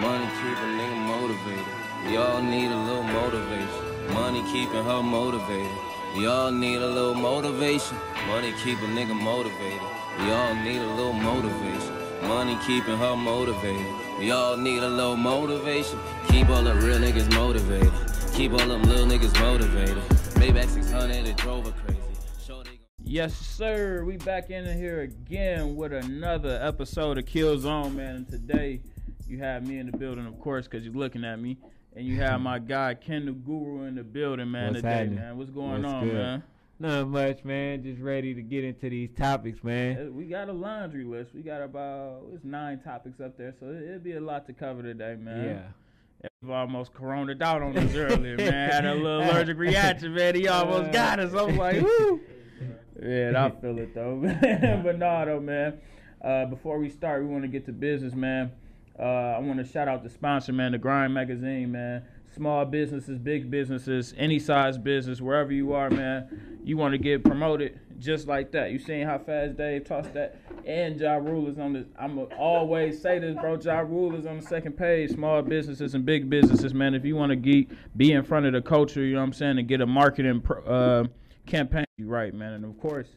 Money keep a nigga motivated. We all need a little motivation. Money keeping her motivated. We all need a little motivation. Money keep a nigga motivated. We all need a little motivation. Money keeping her motivated. We all need a little motivation. Keep all the real niggas motivated. Keep all them little niggas motivated. Maybach 600, it drove her crazy. Yes, sir. We back in here again with another episode of QuilleZone, man. And today you have me in the building, of course, because you're looking at me. And you have my guy Ken the Guru in the building, man. What's today, happening? man. What's going What's on, good? man? Not much, man. Just ready to get into these topics, man. Uh, We got a laundry list. We got about it's nine topics up there, so it- it'll be a lot to cover today, man. Yeah. We've almost coroned out on us earlier, man. Had a little allergic reaction, man. He almost got us. I was like, woo. Yeah, I feel it though, man. but though, man. Uh, before we start, we want to get to business, man. Uh, I want to shout out the sponsor, man, the Grind Magazine, man. Small businesses, big businesses, any size business, wherever you are, man. You want to get promoted just like that. You seen how fast Dave tossed that? And Ja Rule is on the. I'm always say this, bro. Ja Rule is on the second page. Small businesses and big businesses, man. If you want to geek, be in front of the culture, you know what I'm saying, and get a marketing uh, campaign, right, man. And of course,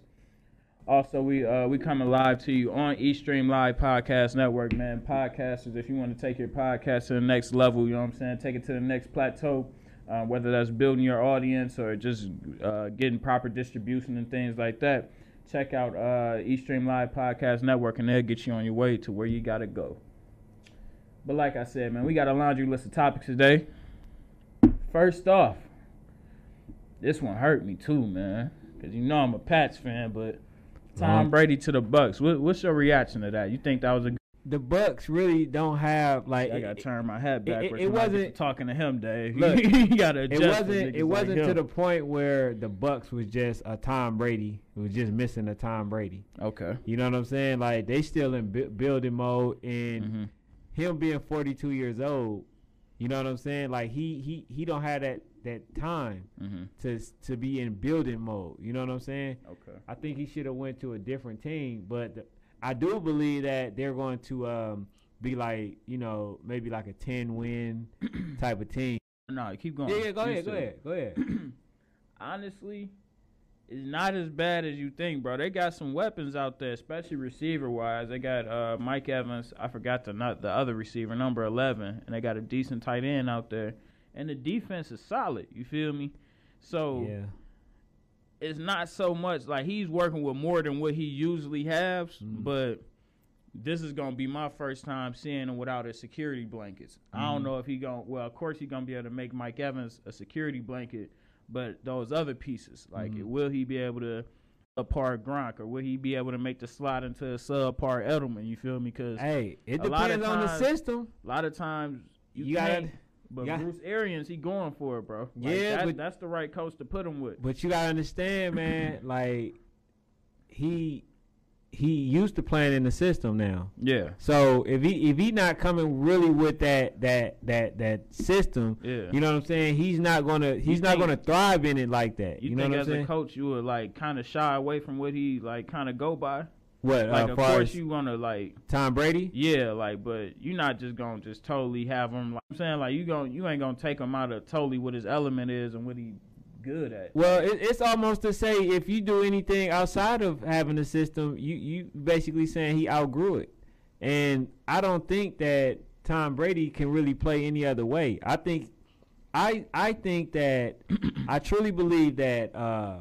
also, we uh, we coming live to you on Eastream Live Podcast Network, man. Podcasters, if you want to take your podcast to the next level, you know what I'm saying, take it to the next plateau, uh, whether that's building your audience or just uh, getting proper distribution and things like that. Check out uh, Eastream Live Podcast Network, and they'll get you on your way to where you gotta go. But like I said, man, we got a laundry list of topics today. First off, this one hurt me too, man, because you know I'm a Pats fan, but. Tom Um, Brady to the Bucs. What, what's your reaction to that? You think that was a? The Bucs really don't have like I gotta turn my head it- it- backwards. it I get wasn't- talking to him, Dave. Look, you gotta it adjust. for wasn't it wasn't like to the point where the Bucs was just a Tom Brady. It was just missing a Tom Brady. Okay. You know what I'm saying? Like they still in bu- building mode and hmm him being 42 years old, you know what I'm saying? Like he he he don't have that that time hmm to to be in building mode. You know what I'm saying? Okay. I think he should have went to a different team, but th- I do believe that they're going to um, be like you know maybe like a 10 win type of team. No, keep going. Yeah, yeah, go You ahead, go ahead, go ahead. Honestly, it's not as bad as you think, bro. They got some weapons out there, especially receiver wise. They got uh, Mike Evans. I forgot the not the other receiver, number eleven, and they got a decent tight end out there. And the defense is solid. You feel me? So yeah, it's not so much like he's working with more than what he usually has, Mhm. but this is gonna be my first time seeing him without his security blankets. I don't Mhm. know if he going to, well, of course he's gonna be able to make Mike Evans a security blanket, but those other pieces, like Mhm. will he be able to apart Gronk or will he be able to make the slide into a subpar Edelman? You feel me? Because hey, it a lot of depends on the system. a lot of times you, You gotta-. But you gotta- Bruce Arians, he going for it, bro. Like, Yeah, that- but- that's the right coach to put him with. But you gotta understand, man. like he he used to playing in the system now. Yeah, So if he if he not coming really with that that that that system, yeah. you know what I'm saying? He's not gonna he's not think- gonna thrive in it like that. You, You, know think what I'm as saying? a coach you would like kind of shy away from what he like kind of go by? What Like uh, of course you wanna like Tom Brady? yeah like but you're not just gonna just totally have him like I'm saying like you gon' you ain't gonna take him out of totally what his element is and what he good at. Well, it, it's almost to say if you do anything outside of having a system, you you basically saying he outgrew it, and I don't think that Tom Brady can really play any other way. I think, I I think that I truly believe that uh,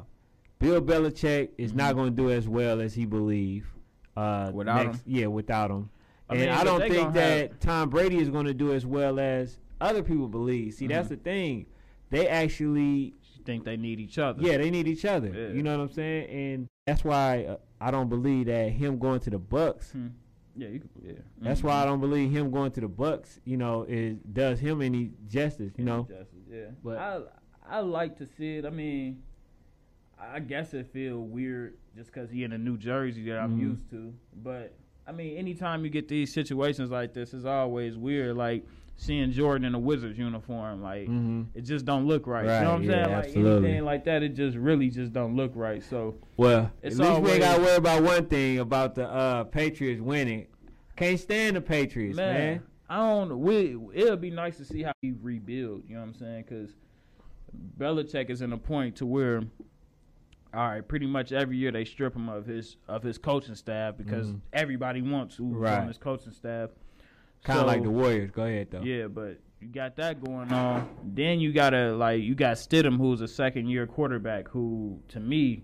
Bill Belichick is not going to do as well as he believe uh, Without next, Yeah, without him, I and mean, I don't think that have- Tom Brady is going to do as well as other people believe. See, that's Mhm. the thing. They actually think they need each other? yeah, they need each other. Yeah. You know what I'm saying? And that's why uh, I don't believe that him going to the Bucs. Hmm. Yeah, you could. Yeah. That's Mhm. why I don't believe him going to the Bucs. You know, is does him any justice. You know, Justice, yeah. But- I I like to see it. I mean, I guess it feel weird just because he in a New Jersey that I'm Mhm. used to. But I mean, anytime you get these situations like this, it's always weird. Like seeing Jordan in a Wizards uniform, like hmm it just don't look right. you know what I'm yeah, saying? Like absolutely. anything like that, it just really just don't look right. So Well, at least we ain't got to worry about one thing about the uh, Patriots winning. Can't stand the Patriots, man. man, I don't. We it'll be nice to see how he rebuild. You know what I'm saying? Because Belichick is in a point to where, all right, pretty much every year they strip him of his of his coaching staff because Mhm. everybody wants who's Right. on his coaching staff. Kind of So- like the Warriors. Go ahead though. Yeah, but you got that going on. Then you gotta like you got Stidham, who's a second year quarterback. Who to me,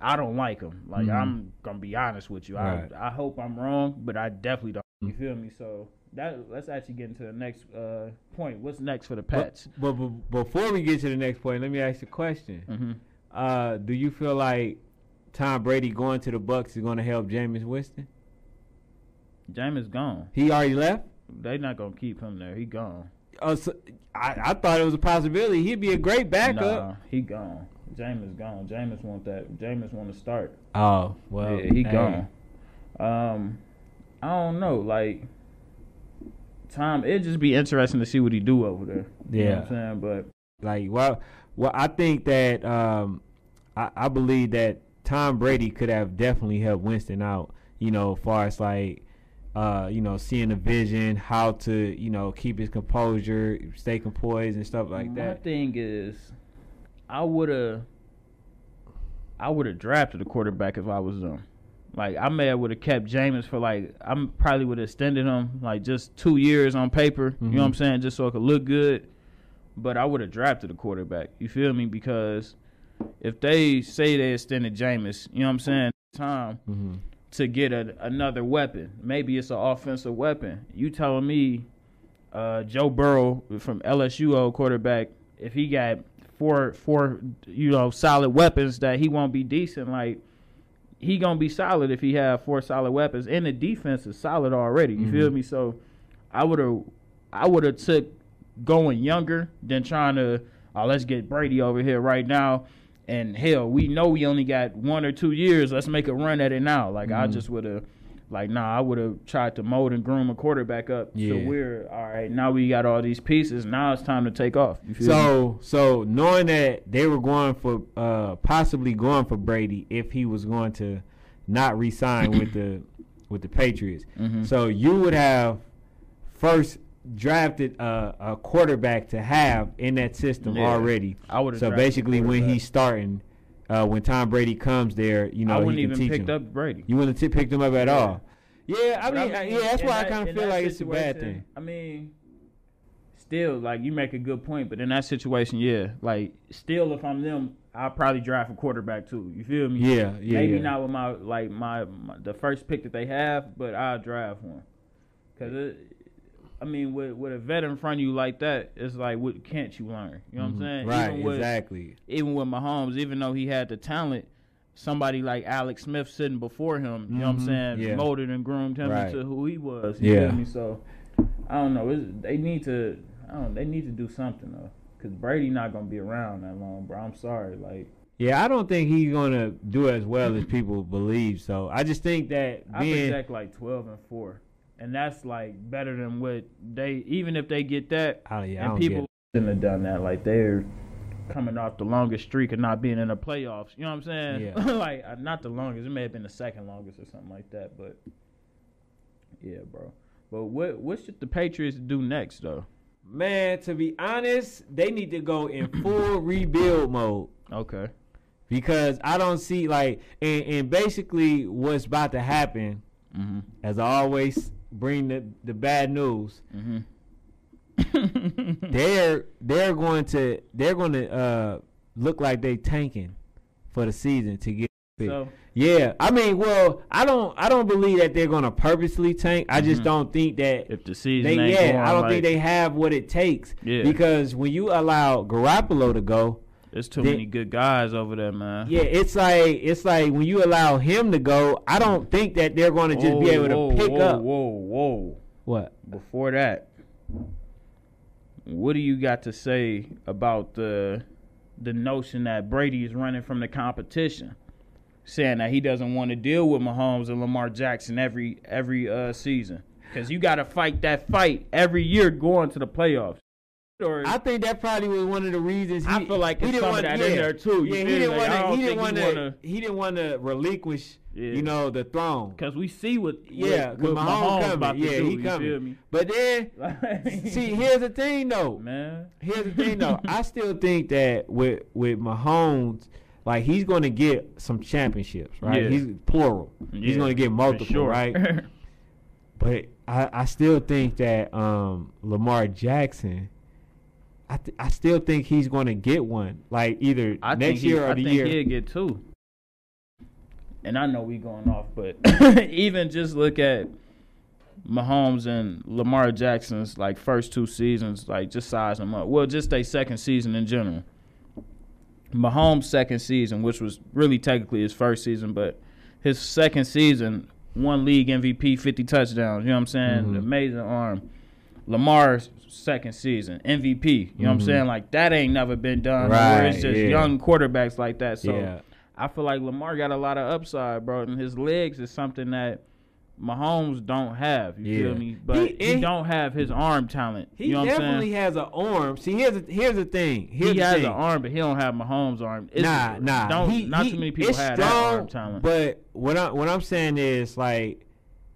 I don't like him. Like Mhm. I'm gonna be honest with you. Right. I I hope I'm wrong, but I definitely don't. You Mhm. feel me? So that let's actually get into the next uh, point. What's next for the But, Pats? but, but before we get to the next point, let me ask you a question. hmm Uh, do you feel like Tom Brady going to the Bucs is going to help Jameis Winston? Jameis gone. He already left. They not gonna keep him there. He gone. Oh, so, I, I thought it was a possibility. He'd be a great backup. Nah, he gone. Jameis gone. Jameis want that. Jameis want to start. Oh well, yeah, he gone. Um, I don't know. Like Tom, it'd just be interesting to see what he do over there. You know Yeah. what I'm saying? But Like, well, well, I think that um, I, I believe that Tom Brady could have definitely helped Winston out. You know, as far as like, uh, you know, seeing the vision, how to, you know, keep his composure, stay composed, and stuff like that. my thing is, I would have, I would have drafted a quarterback if I was them. Like I may have would have kept Jameis for like I'm probably would have extended him like just two years on paper. You know what I'm Mhm. saying? Just so it could look good. But I would have drafted a quarterback. You feel me? Because if they say they extended Jameis, you know what I'm saying? Time hmm to get a, another weapon. Maybe it's an offensive weapon. You telling me uh, Joe Burrow from LSU old quarterback, if he got four four you know solid weapons that he won't be decent like he gonna be solid if he have four solid weapons and the defense is solid already. You feel Mhm. me? So I would have I would have took going younger than trying to oh let's get Brady over here right now. And hell, we know we only got one or two years. Let's make a run at it now. Like I Mhm. just would have, like, nah, I would have tried to mold and groom a quarterback up. Yeah. So we're all right. Now we got all these pieces. Now it's time to take off. Feel me? So, so knowing that they were going for, uh, possibly going for Brady if he was going to not re-sign with the with the Patriots. Mhm. So you would have first drafted a, a quarterback to have in that system Yeah. already. I would. So basically, when he's starting, uh, when Tom Brady comes there, you know I he wouldn't can even teach picked him. up Brady. You wouldn't have picked him up at Yeah. all. Yeah, I mean, uh, yeah, that's why I kind of feel like it's a bad thing. I mean, still, like you make a good point, but in that situation, yeah, like still, if I'm them, I'll probably draft a quarterback too. You feel me? Yeah, yeah, Maybe yeah. not with my like my, my the first pick that they have, but I'll draft one. Cause it, I mean, with with a vet in front of you like that, it's like what can't you learn? You know what I'm Mhm. saying? Right, Even with, exactly. Even with Mahomes, even though he had the talent, somebody like Alex Smith sitting before him, you know what I'm Mhm, saying, yeah. molded and groomed him Right. into who he was. You Yeah. me? So I don't know. It's, they need to. I don't. They need to do something though, cause Brady not gonna be around that long, bro. I'm sorry. Like Yeah, I don't think he's gonna do as well as people believe. So I just think that I being project like 12 and four, and that's like better than what they. Even if they get that, oh, yeah, I and don't people get shouldn't have done that. Like they're coming off the longest streak of not being in the playoffs. You know what I'm saying? Yeah. like uh, not the longest. It may have been the second longest or something like that. But yeah, bro. But what what should the Patriots do next though? man. To be honest, they need to go in full rebuild mode Okay. because I don't see like and, and basically what's about to happen. Mm-hmm. As I always bring the the bad news. Mm-hmm. they're they're going to they're going to uh, look like they tanking for the season to get. so Yeah, I mean, well, I don't, I don't believe that they're gonna purposely tank. I just Mhm. don't think that if the season they. Yeah, I don't like, think they have what it takes. Yeah. Because when you allow Garoppolo to go, there's too many good guys over there, man. yeah, it's like it's like when you allow him to go, I don't think that they're going to just be Whoa, able to pick whoa, up Whoa, whoa. what. Before that, what do you got to say about the the notion that Brady is running from the competition, saying that he doesn't want to deal with Mahomes and Lamar Jackson every every uh, season because you got to fight that fight every year going to the playoffs. Or I think that probably was one of the reasons. He, I feel like he didn't want that in there, too. You Yeah, he didn't? Like, want to. He didn't want to. He didn't want to relinquish Yeah. you know, the throne. Cause we see what Yeah, what Mahomes Mahomes coming. about Yeah, do. he coming. But then, see, here's the thing though. man. Here's the thing though. I still think that with with Mahomes, like he's going to get some championships, right? Yeah. He's plural. He's going to get multiple, sure. right? But I, I still think that um, Lamar Jackson, I th- I still think he's going to get one, like either I next think he, year or I the think year. he'll get two. And I know we going off, but even just look at Mahomes and Lamar Jackson's like first two seasons, like just size them up. Well, just their second season in general. Mahomes' second season, which was really technically his first season, but his second season, one league MVP, 50 touchdowns. You know what I'm saying? Mhm. Amazing arm. Lamar's second season, MVP. You know what I'm Mhm. saying? Like that ain't never been done. Where it's just yeah. young quarterbacks like that. So yeah, I feel like Lamar got a lot of upside, bro, and his legs is something that Mahomes don't have. You Yeah. feel me? But He- he, and- don't have his arm talent. he you know what I'm definitely saying? has an arm. See, here's the, here's the thing. Here's he the has thing. an arm, but he don't have Mahomes' arm. It's, nah, nah. Don't, he, not he- too many people it's have strong, that arm talent. But what I what I'm saying is like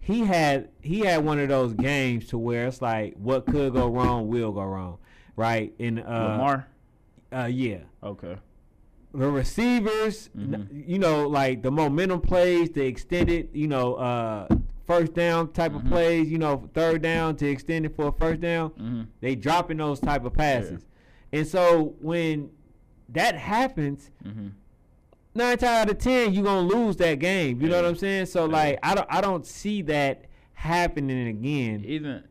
he had he had one of those games to where it's like what could go wrong will go wrong, right? And uh, Lamar, uh, yeah, okay, the receivers, Mhm. you know, like the momentum plays, the extended, you know, uh, first down type Mhm. of plays, you know, third down to extend it for a first down hmm they dropping those type of passes. And so when that happens, hmm nine times out of ten, you're gonna lose that game. You know what I'm saying? So Yeah. like I don't I don't see that happening again. even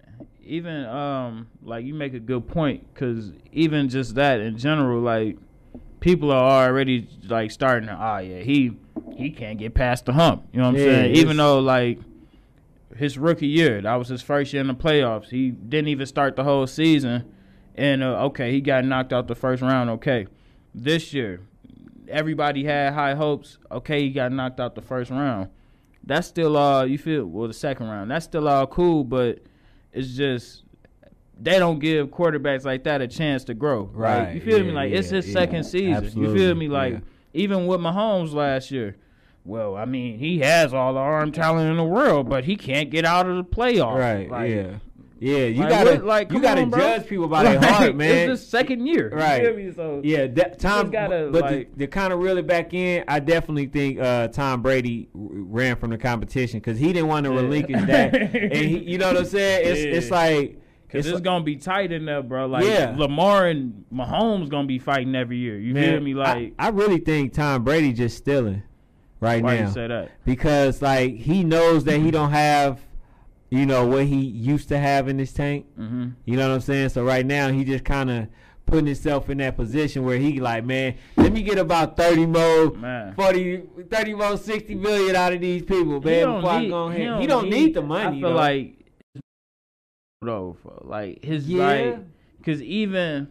even um like you make a good point because even just that in general like people are already like starting to ah yeah he he can't get past the hump you know what i'm Yeah, saying even though like his rookie year that was his first year in the playoffs he didn't even start the whole season and uh, okay he got knocked out the first round okay this year everybody had high hopes. Okay he got knocked out the first round. That's still all you feel? Well the second round. That's still all cool but it's just they don't give quarterbacks like that a chance to grow. Right, Right, you feel me? Yeah, like it's his yeah. second season. You feel me? Like yeah. even with Mahomes last year well I mean he has all the arm talent in the world but he can't get out of the playoffs. Right. Like, yeah. Yeah. You like, gotta what- like, you gotta on, judge people by their heart, man. it's his second year Right. feel so Yeah, that Tom. gotta, but like- to, to kind of reel it back in, I definitely think uh, Tom Brady r- ran from the competition because he didn't want to Yeah. relinquish that. and he, you know what I'm saying? It's it's like Cause it's, like- gonna be tight in there, bro. Like Yeah. Lamar and Mahomes gonna be fighting every year. You feel man, me? I- Like I, really think Tom Brady just stealing right why now you say that? because like he knows that he don't have, you know, what he used to have in his tank. Mm-hmm. You know what I'm saying? So right now he just kind of putting himself in that position where he like, man, let me get about 30 more, Man. 40, 30 more, 60 million out of these people, He man. don't I need- go he don't He don't need, the money. I feel though. like though, like his Yeah. like, cause even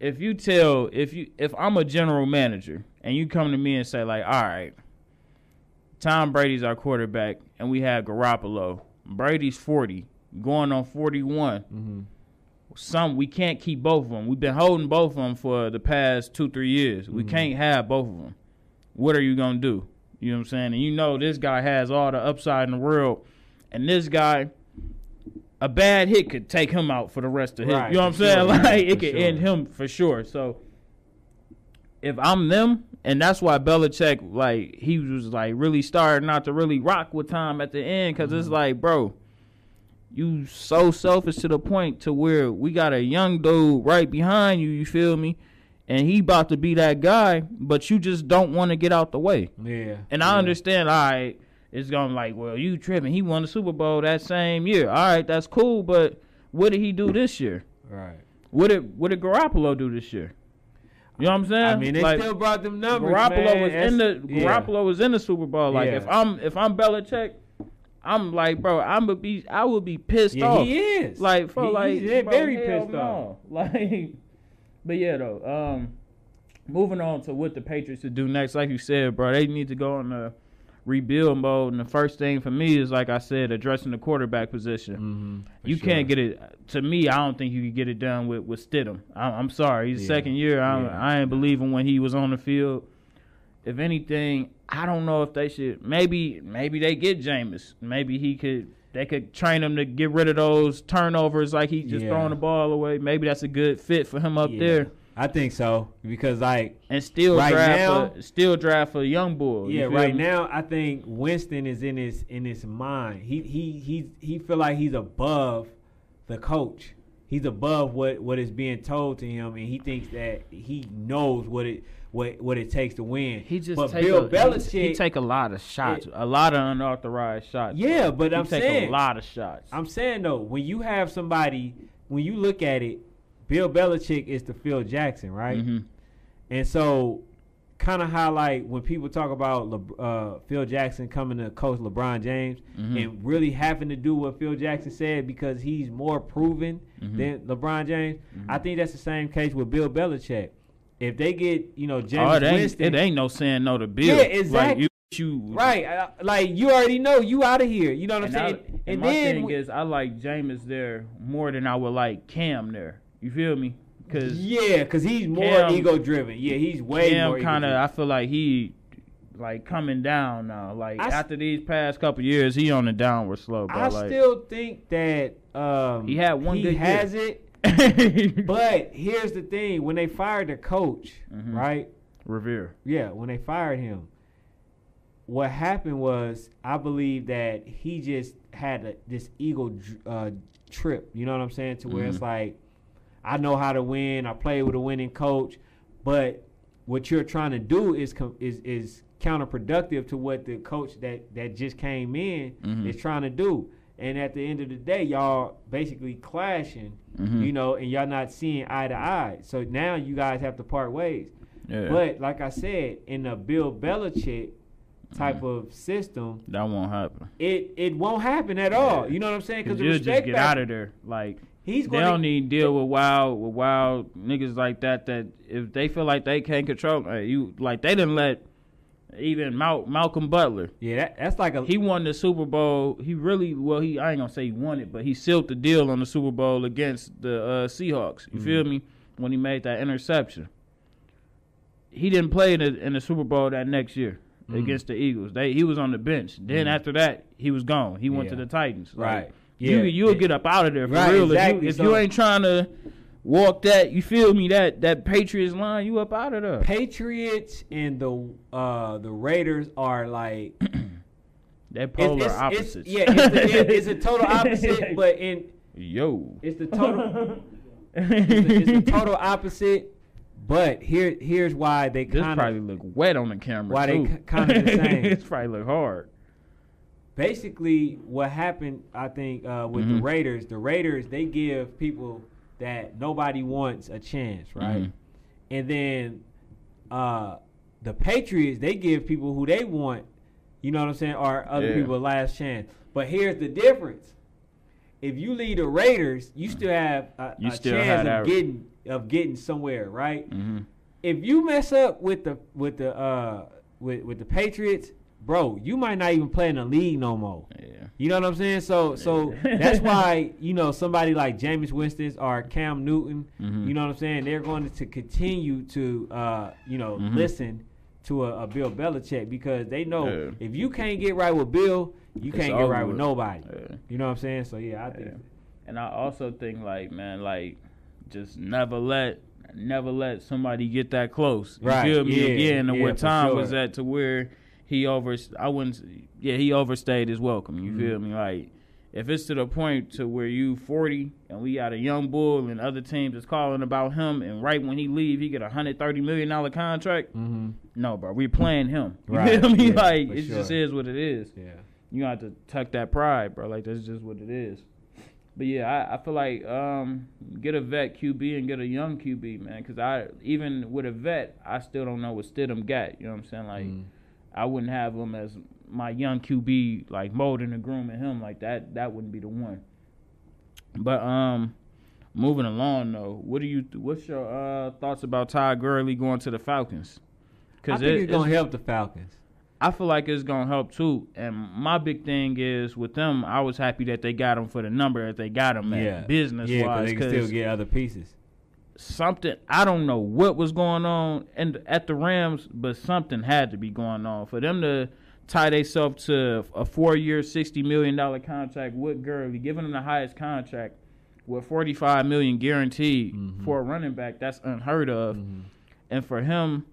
if you tell if you if I'm a general manager and you come to me and say like, all right, Tom Brady's our quarterback and we have Garoppolo. Brady's 40, going on 41. Mhm. some we can't keep both of them. We've been holding both of them for the past two three years. We Mhm. can't have both of them. What are you gonna do? You know what I'm saying? And you know this guy has all the upside in the world, and this guy, a bad hit could take him out for the rest of his. Right, you know what I'm saying? sure, Like it could sure. end him for sure. So if I'm them, and that's why Belichick like he was like really starting not to really rock with Tom at the end because it's Mhm. like, bro, you so selfish to the point to where we got a young dude right behind you. You feel me? And he about to be that guy, but you just don't want to get out the way. Yeah. And I yeah. understand. All right, it's gonna like, well, you tripping? He won the Super Bowl that same year. All right, that's cool. But what did he do this year? Right. What did what did Garoppolo do this year? You know what I'm saying? I mean, they Like, still brought them numbers. Garoppolo man. was in the That's- yeah. Garoppolo was in the Super Bowl. Like Yeah. if I'm if I'm Belichick, I'm like, bro, I'm gonna be I would be pissed Yeah, off. he is. Like for He- like he's bro, very pissed no. off. Like, but yeah though. Um, moving on to what the Patriots should do next. Like you said, bro, they need to go on the rebuild mode. And the first thing for me is like I said, addressing the quarterback position. Mhm, You sure. can't get it. To me, I don't think you could get it done with with Stidham. I, I'm sorry, he's Yeah. second year. I, Yeah. I ain't believing when he was on the field. if anything, I don't know if they should. Maybe maybe they get Jameis. Maybe he could. They could train him to get rid of those turnovers, like he's just Yeah. throwing the ball away. Maybe that's a good fit for him up there, I think so because like and still Right draft now- a, still draft a young bull. you yeah, feel right me? now I think Winston is in his in his mind. He he he he feel like he's above the coach. He's above what what is being told to him, and he thinks that he knows what it what what it takes to win. He just but take Bill a, Belichick. He, he take a lot of shots, It- a lot of unauthorized shots. Yeah, but he I'm take saying- a lot of shots. I'm saying though, when you have somebody, when you look at it, Bill Belichick is the Phil Jackson, right? Mhm. And so, kind of highlight when people talk about Le- uh, Phil Jackson coming to coach LeBron James Mhm. and really having to do what Phil Jackson said because he's more proven Mhm. than LeBron James. Mhm. I think that's the same case with Bill Belichick. If they get, you know, Oh, James it ain't, Winston, it ain't no saying no to Bill. Yeah, Like exactly. you, you right? Like you already know, you out of here. You know what I'm And, I, saying? and my thing is, I like Jameis there more than I would like Cam there. You feel me? Because yeah, because he's more Cam- ego driven. Yeah, he's way Cam more. kind of. I feel like he like coming down now. Like I after these past couple years, he on the downward slope. I like, still think that um, He had one He good has it. But here's the thing: when they fired the coach, Mhm. right? Rivera. Yeah, when they fired him, what happened was I believe that he just had a, this ego uh, trip. You know what I'm saying? To where it's Mhm. like, I know how to win. I play with a winning coach, but what you're trying to do is is is counterproductive to what the coach that that just came in Mhm. is trying to do. And at the end of the day, y'all basically clashing, Mhm. you know, and y'all not seeing eye to eye. So now you guys have to part ways. Yeah. But like I said, in a Bill Belichick type Mm-hmm. of system, that won't happen. it it won't happen at all. You know what I'm saying? Cause the you'll just get out of there. Like He's they don't need to deal with wild with wild niggas like that. That if they feel like they can't control uh, you, like they didn't let even Mal- Malcolm Butler. Yeah, that, that's like a He won the Super Bowl. He really well. He I ain't gonna say he won it, but he sealed the deal on the Super Bowl against the uh, Seahawks. You feel me? When he made that interception, he didn't play in the, in the Super Bowl that next year Mm. against the Eagles. They he was on the bench. Then after that, he was gone. He went to the Titans. Like, right. You Yeah, you'll get up out of there for Right, real. exactly. If, you, if So- you ain't trying to walk that, you feel me? That that Patriots line, you up out of there. Patriots and the uh the Raiders are like They're polar it's- it's- opposites. yeah, it's, the- it's a total opposite, but in Yo. it's the total it's the, it's the total opposite. But here here's why they This kind probably look wet on the camera. Why they too. ki- kinda the same. it's probably look hard. Basically what happened i think uh, with the Mhm. raiders the raiders they give people that nobody wants a chance right Mhm. and then uh, the patriots they give people who they want you know what i'm saying or other Yeah. people a last chance but here's the difference if you lead the raiders you still have a, You a still chance of getting of getting somewhere right hmm if you mess up with the with the uh with with the Patriots, bro, you might not even play in the league no more. Yeah. You know what I'm saying? So so that's why you know somebody like Jameis Winston or Cam Newton, Mhm. you know what I'm saying? They're going to continue to uh you know Mhm. listen to a, a Bill Belichick because they know Yeah. if you can't get right with Bill, you It's can't get right with with. nobody. Yeah. You know what I'm saying? So yeah, I think Yeah. And I also think like, man, like just never let never let somebody get that close. You Right, feel me? yeah, Again, and yeah, what time sure. was that to where he over I wouldn't yeah, he overstayed his welcome. You Mhm. feel me? Like if it's to the point to where you 40 and we got a young bull and other teams is calling about him and right when he leave he get a 130 million dollar contract, mm-hmm. no, bro, we playing him. You Right, feel me? yeah, like it just is what it is yeah. you have to tuck that pride, bro. Like that's just what it is. But yeah, I, I feel like um, get a vet QB and get a young QB, man. Because I even with a vet, I still don't know what Stidham got. You know what I'm saying? Like Mm. I wouldn't have him as my young QB, like molding and grooming him like that. That wouldn't be the one. But um, moving along though, what do you? What's your uh, thoughts about Todd Gurley going to the Falcons? I think it's gonna help the Falcons. I feel like it's gonna help too. And my big thing is with them, I was happy that they got him for the number that they got him at, Yeah, business yeah, wise. they can still get other pieces. Something I don't know what was going on and at the Rams, but something had to be going on for them to tie themselves to a four-year, sixty million dollar contract with Gurley, giving them the highest contract with forty-five million guaranteed Mhm. for a running back. That's unheard of, Mhm. and for him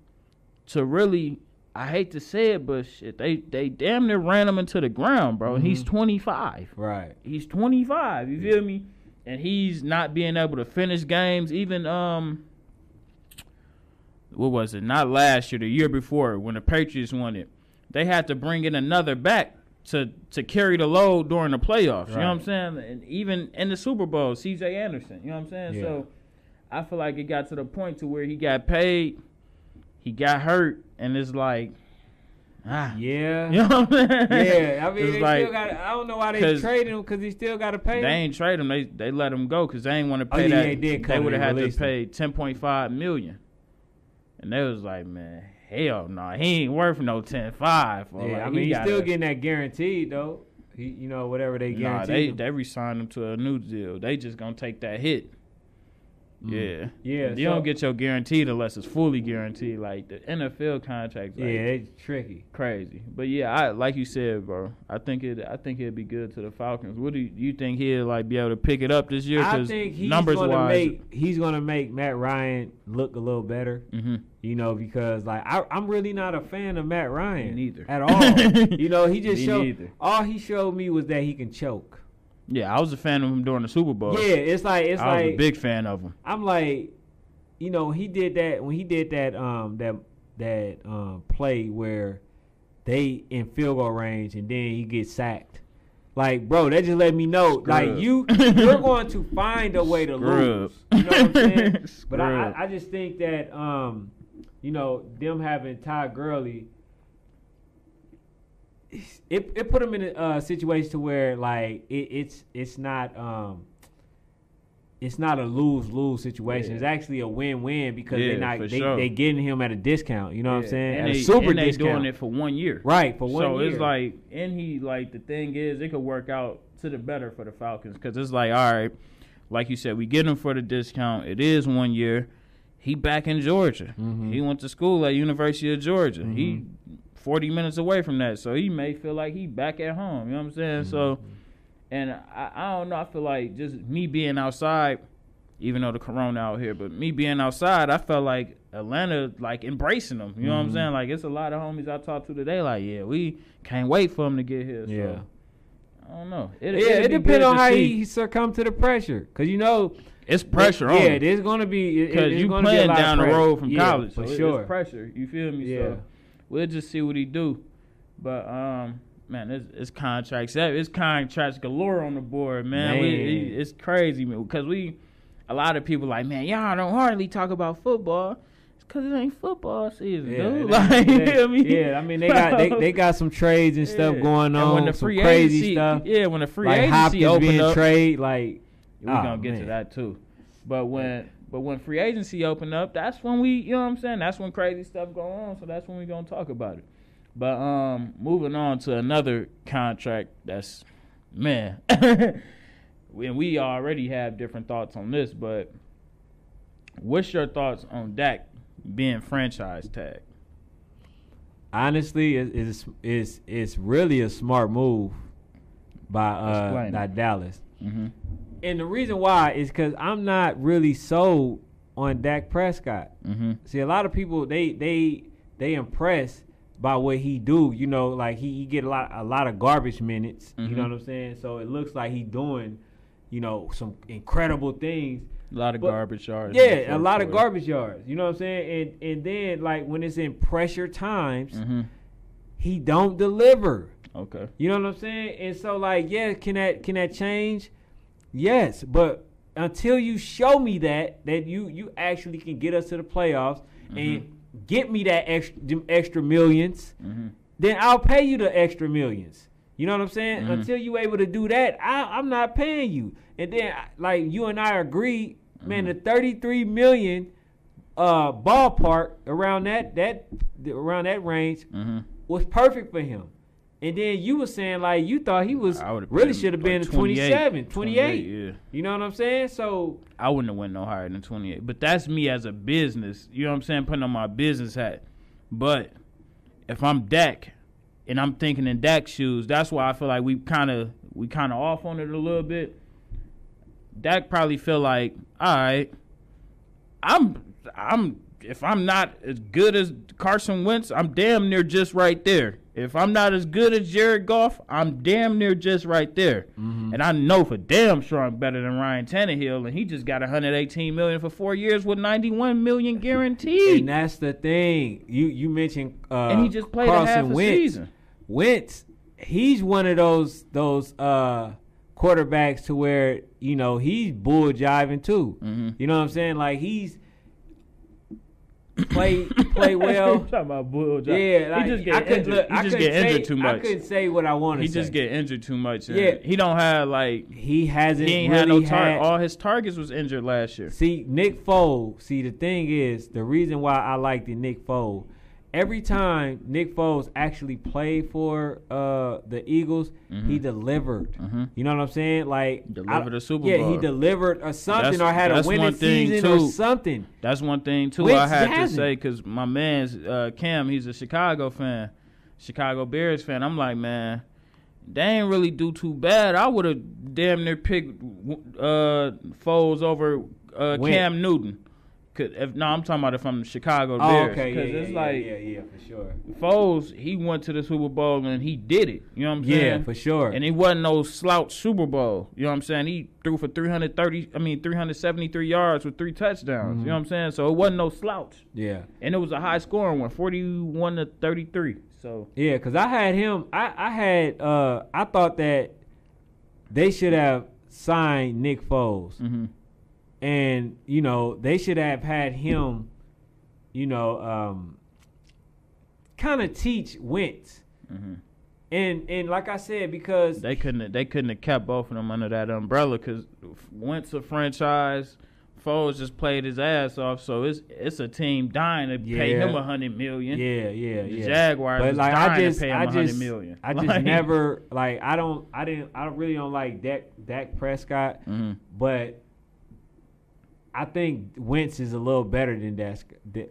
to really. I hate to say it, but shit, they they damn near ran him into the ground, bro. And he's Mhm. 25 Right. he's 25 you feel me and he's not being able to finish games even um what was it? Not last year the year before when the patriots won it. They had to bring in another back to to carry the load during the playoffs you know what i'm saying? And even in the super bowl cj anderson you know what i'm saying? Yeah. so i feel like it got to the point to where he got paid he got hurt and it's like ah Yeah. you know what i'm saying Yeah, I mean, they like- still got. I don't know why they traded him because he still got to pay. They him. ain't trade him. They they let him go because they ain't want to Oh, pay yeah, that. they they would have had to pay ten point five million, and they was like, man, hell no, he ain't worth no ten five. Yeah, I mean, he's still getting that guaranteed though. He, you know, whatever they Nah, guarantee. they him. they re-signed him to a new deal. They just gonna take that hit. Mm. Yeah, yeah, You so- don't get your guaranteed unless it's fully guaranteed. Like the NFL contracts, Yeah, it's tricky. crazy. But yeah, I like you said, bro. I think it. I think it'd be good to the Falcons. What do you, you think he'll like be able to pick it up this year? I think he's numbers gonna wise, make he's gonna make Matt Ryan look a little better. hmm You know, because like I, I'm really not a fan of Matt Ryan neither. at all. you know, he just Me showed neither. all he showed me was that he can choke. Yeah, I was a fan of him during the Super Bowl. Yeah, it's like it's I was like a big fan of him. I'm like, you know, he did that when he did that um that that um play where they in field goal range and then he gets sacked. Like, bro, that just let me know, like you you're going to find a way to Scrub. lose. You know what I'm saying? But I, I I just think that um, you know, them having Ty Gurley. It, it put him in a uh, situation to where like it, it's it's not um it's not a lose lose situation. Yeah. It's actually a win win because Yeah, they're not they sure. they getting him at a discount. You know what I'm saying? And at they, a super and they discount. doing it for one year. right for one so year. it's like, and he like the thing is, it could work out to the better for the Falcons because it's like, all right, like you said, we get him for the discount. It is one year. He back in Georgia. Mhm. He went to school at University of Georgia. He Mhm. forty minutes away from that, so he may feel like he back at home. You know what I'm saying? So, Mm-hmm. and I, I don't know. I feel like just me being outside, even though the corona out here, but me being outside, I felt like Atlanta like embracing them. You know what I'm Mhm. saying? Like it's a lot of homies I talked to today. Like, yeah, we can't wait for him to get here. So, yeah. I don't know. It, yeah, it depends on how see. he succumb to the pressure, cause you know It's pressure on Yeah, him. there's gonna be because it's you gonna be a playing down the road from Yeah, college, for so sure. it's pressure. You feel me? Yeah. So we'll just see what he do. But um, man, it's, it's contracts. It's contracts galore on the board, man. Man. it- it's crazy because we, a lot of people like, man, y'all don't hardly talk about football. It's because it ain't football season, Yeah, dude. Like, you it feel yeah, I mean they got they, they got some trades and stuff Yeah. going on, when the some crazy agency, stuff. yeah, when the free like agency Hopkins being up, trade, like we're oh, gonna get to that too. But when but when free agency open up, that's when we you know what I'm saying? That's when crazy stuff go on. So that's when we gonna talk about it. But um moving on to another contract that's man and we already have different thoughts on this, but what's your thoughts on Dak being franchise tag? Honestly, it- it's it's it's really a smart move by uh Explain by it. Dallas. Mm-hmm. And the reason why is because I'm not really sold on Dak Prescott. Mm-hmm. See, a lot of people they they they impressed by what he do. You know, like he, he get a lot a lot of garbage minutes. You Mhm. know what I'm saying? So it looks like he doing, you know, some incredible things. A lot of But- garbage yards. Yeah, a lot of garbage yards. You know what I'm saying? And and then like when it's in pressure times, Mhm. he don't deliver. Okay. You know what I'm saying? And so like, yeah, can that can that change? Yes, but until you show me that that you you actually can get us to the playoffs and get me that extra extra millions, Mm-hmm. then I'll pay you the extra millions. You know what I'm saying? Mhm. Until you able to do that, I, I'm not paying you. And then like you and I agreed, man, the 33 million uh ballpark around that that around that range Mm-hmm. was perfect for him. And then you were saying like you thought he was really should have like been 28, 27, 28. Yeah. You know what I'm saying? So I wouldn't have went no higher than 28. But that's me as a business. You know what I'm saying? Putting on my business hat. But if I'm Dak and I'm thinking in Dak shoes, that's why I feel like we kind of we kind of off on it a little bit. Dak probably feel like, all right, I'm I'm if I'm not as good as Carson Wentz, I'm damn near just right there. If I'm not as good as Jared Goff, I'm damn near just right there. And I know for damn sure I'm better than Ryan Tannehill, and he just got 118 million for four years with 91 million guaranteed. and that's the thing. You you mentioned uh And he just played a Carson half a Wentz. season. Wentz, he's one of those those uh quarterbacks to where you know he's bull jiving too. Mhm. You know what I'm saying? Like he's play play well. talking about bull job. Yeah, like, he just I get could, injured. look, he I just get injured say, too much. I couldn't say what I wanted. He say. just get injured too much. and Yeah. he don't have like he hasn't he ain't really had no tar- had- All his targets was injured last year. See, Nick Foles. See, the thing is, the reason why I like the Nick Foles. Every time Nick Foles actually played for uh, the Eagles, he delivered. Mhm. You know what I'm saying? Like Delivered I- a Super Bowl. yeah, he delivered or something, That's- or had a winning season or something. That's one thing too. Wentz I have to say because my man's uh, Cam, he's a Chicago fan, Chicago Bears fan. I'm like, man, they ain't really do too bad. I would have damn near picked uh, Foles over uh, Cam Newton. Cause if no, I'm talking about if I'm the Chicago Oh, okay, yeah, Cause yeah, it's yeah, like yeah, yeah, for sure. Foles, he went to the Super Bowl and he did it. You know what I'm saying? Yeah, for sure. And it wasn't no slouch Super Bowl. You know what I'm saying? He threw for 330, I mean 373 yards with three touchdowns. You know what I'm saying? So it wasn't no slouch. yeah, And it was a high scoring one, 41 to 33. So yeah, because I had him. I I had. uh I thought that they should have signed Nick Foles. mhm. And you know they should have had him, you know, um, kind of teach Wentz, Mhm. and and like I said, because they couldn't have, they couldn't have kept both of them under that umbrella because Wentz a franchise. Foles just played his ass off, so it's it's a team dying to pay him a hundred million. yeah, yeah, The yeah. Jaguars but like dying I just, to pay him I a just, million. I just Like- never like I don't, I didn't, I really don't like Dak, Dak Prescott, Mhm. but I think Wentz is a little better than Dak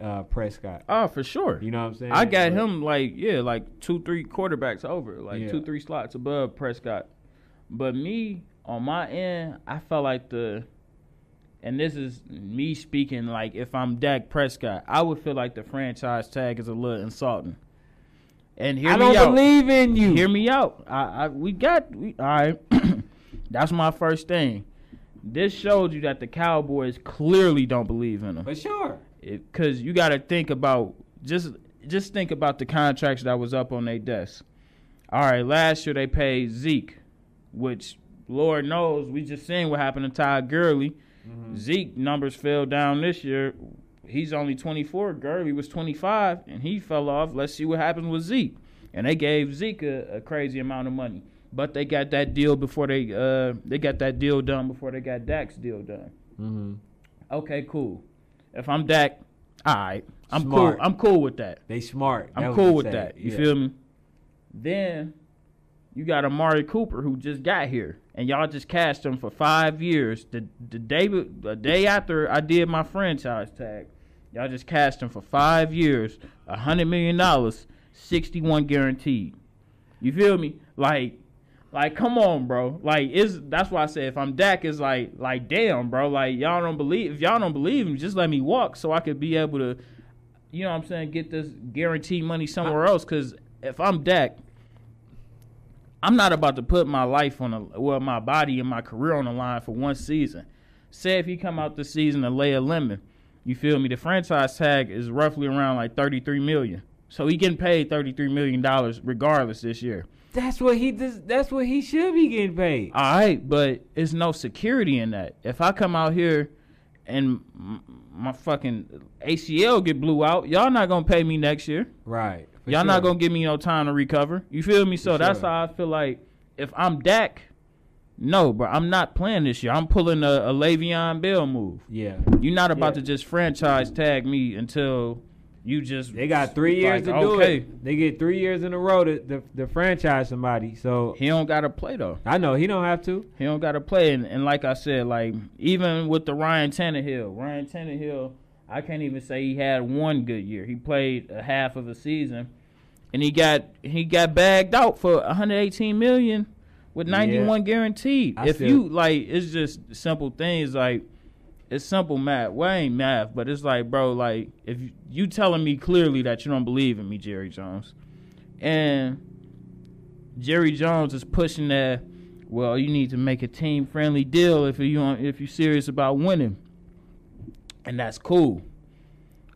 uh, Prescott. Oh, for sure. You know what I'm saying? I got But- him like yeah, like two, three quarterbacks over, like Yeah. two, three slots above Prescott. But me on my end, I felt like the, and this is me speaking like if I'm Dak Prescott, I would feel like the franchise tag is a little insulting. And hear I me don't believe in you. Hear me out. I, I we got we all right. That's my first thing. This showed you that the Cowboys clearly don't believe in him For sure. because you got to think about just just think about the contracts that was up on their desk. All right, last year they paid Zeke, which Lord knows we just seen what happened to Todd Gurley. Mm-hmm. Zeke numbers fell down this year. He's only 24. Gurley was 25, and he fell off. Let's see what happens with Zeke. And they gave Zeke a, a crazy amount of money, but they got that deal before they uh they got that deal done before they got Dak's deal done. Mm-hmm. Okay, cool. If I'm Dak, all right, I'm Smart. cool. I'm cool with that. They smart. I'm was cool with that. You Yeah. feel me? Then you got Amari Cooper who just got here, and y'all just cast him for five years. The the day the day after I did my franchise tag, y'all just cast him for five years, a hundred million dollars, sixty one guaranteed. You feel me? Like. Like, come on, bro. Like, is that's why I said if I'm Dak, it's like, like, damn, bro. Like, y'all don't believe. If y'all don't believe him, just let me walk so I could be able to, you know, what I'm saying, get this guaranteed money somewhere else. Because if I'm Dak, I'm not about to put my life on a well, my body and my career on the line for one season. Say if he come out this season and lay a lemon, you feel me? The franchise tag is roughly around like 33 million. So he getting paid 33 million dollars regardless this year. That's what he does. That's what he should be getting paid. All right, but it's no security in that. If I come out here and my fucking ACL get blew out, y'all not gonna pay me next year. Right. y'all not gonna give me no time to recover. You feel me? So For that's sure. how I feel like if I'm Dak, no, bro, I'm not playing this year. I'm pulling a, a Le'Veon Bell move. Yeah. You're not about Yeah. to just franchise tag me until you just They got three years like, to do okay. it. They get three years in a row to, the, to franchise somebody. So He don't gotta play though. I know he don't have to. He don't got to play, and, and like I said, like even with the Ryan Tannehill, Ryan Tannehill, I can't even say he had one good year. He played a half of a season, and he got he got bagged out for 118 million with 91 guaranteed. I if still- you like, it's just simple things like. It's simple math. Well, ain't math, but it's like, bro, like if you, you telling me clearly that you don't believe in me, Jerry Jones, and Jerry Jones is pushing that. Well, you need to make a team friendly deal if you if you're serious about winning, and that's cool.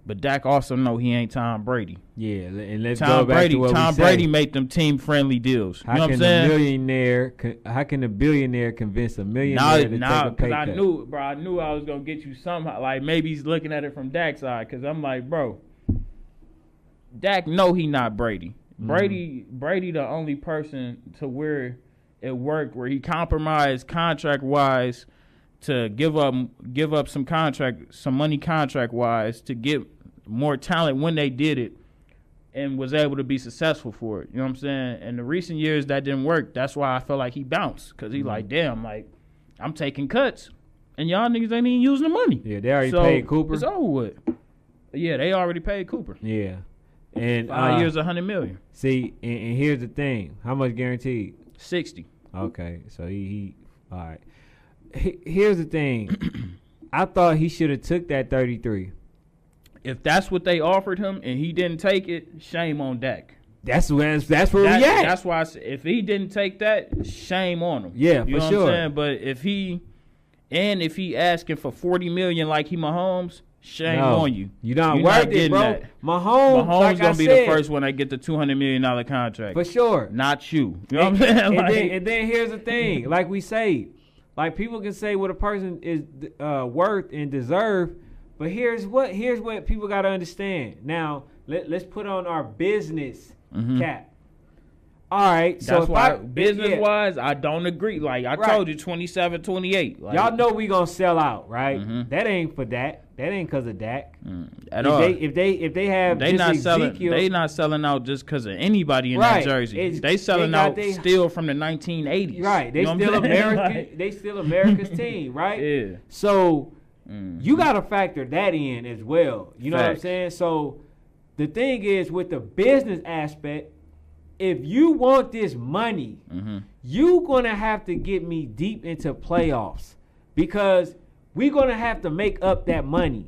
But Dak also know he ain't Tom Brady. Yeah, and let's go Tom back Brady, to what Tom we Brady say. made them team friendly deals. You How know what I'm can a saying? millionaire? How can a billionaire convince a millionaire Nah, to nah, take a pay because I knew, bro, I knew I was gonna get you somehow. Like maybe he's looking at it from Dak's side, because I'm like, bro, Dak know he not Brady. Mm-hmm. Brady, Brady, the only person to where it worked, where he compromised contract wise to give up, give up some contract, some money contract wise to get more talent when they did it. And was able to be successful for it. You know what I'm saying? And the recent years, that didn't work. That's why I felt like he bounced. Because he Mm-hmm. like, damn, like, I'm taking cuts. And y'all niggas ain't even using the money. Yeah, they already So, paid Cooper. It's over with. Yeah, they already paid Cooper. Yeah, and Five uh, years, a hundred million. See, and, and here's the thing: how much guaranteed? 60. Okay, so he, he all right. He, here's the thing: I thought he should have took that 33. If that's what they offered him and he didn't take it, shame on Dak. That's where that's where That- we at. That's why I said, if he didn't take that, shame on him. Yeah, you for know sure. What I'm saying? But if he and if he asking for 40 million like he Mahomes, shame No, on you. You not You're worth it, bro. that. Mahomes, Mahomes like gonna I be said, the first one that get the 200 million dollar contract. for sure. Not you. You know what I'm and, saying? and Like- then, and then here's the thing: like we say, like people can say what a person is uh, worth and deserve, but here's what here's what people got to understand. Now let, let's put on our business Mhm. cap. All right, so That's if why I, business yeah, wise, I don't agree. Like I Right. told you, 27, 28. Like, y'all know we gonna sell out, right? Mhm. That ain't for that. That ain't cause of Dak. mm, at if all. they if they if they have They not selling. They not selling out just because of anybody in Right. that jersey. It's- they selling they out they- still from the 1980s. right. They You know still? American. Like, they still America's team, right? yeah. So Mm. you got to factor that in as well. You know what I'm saying? So the thing is with the business aspect, if you want this money, Mhm. you gonna have to get me deep into playoffs because we're gonna have to make up that money.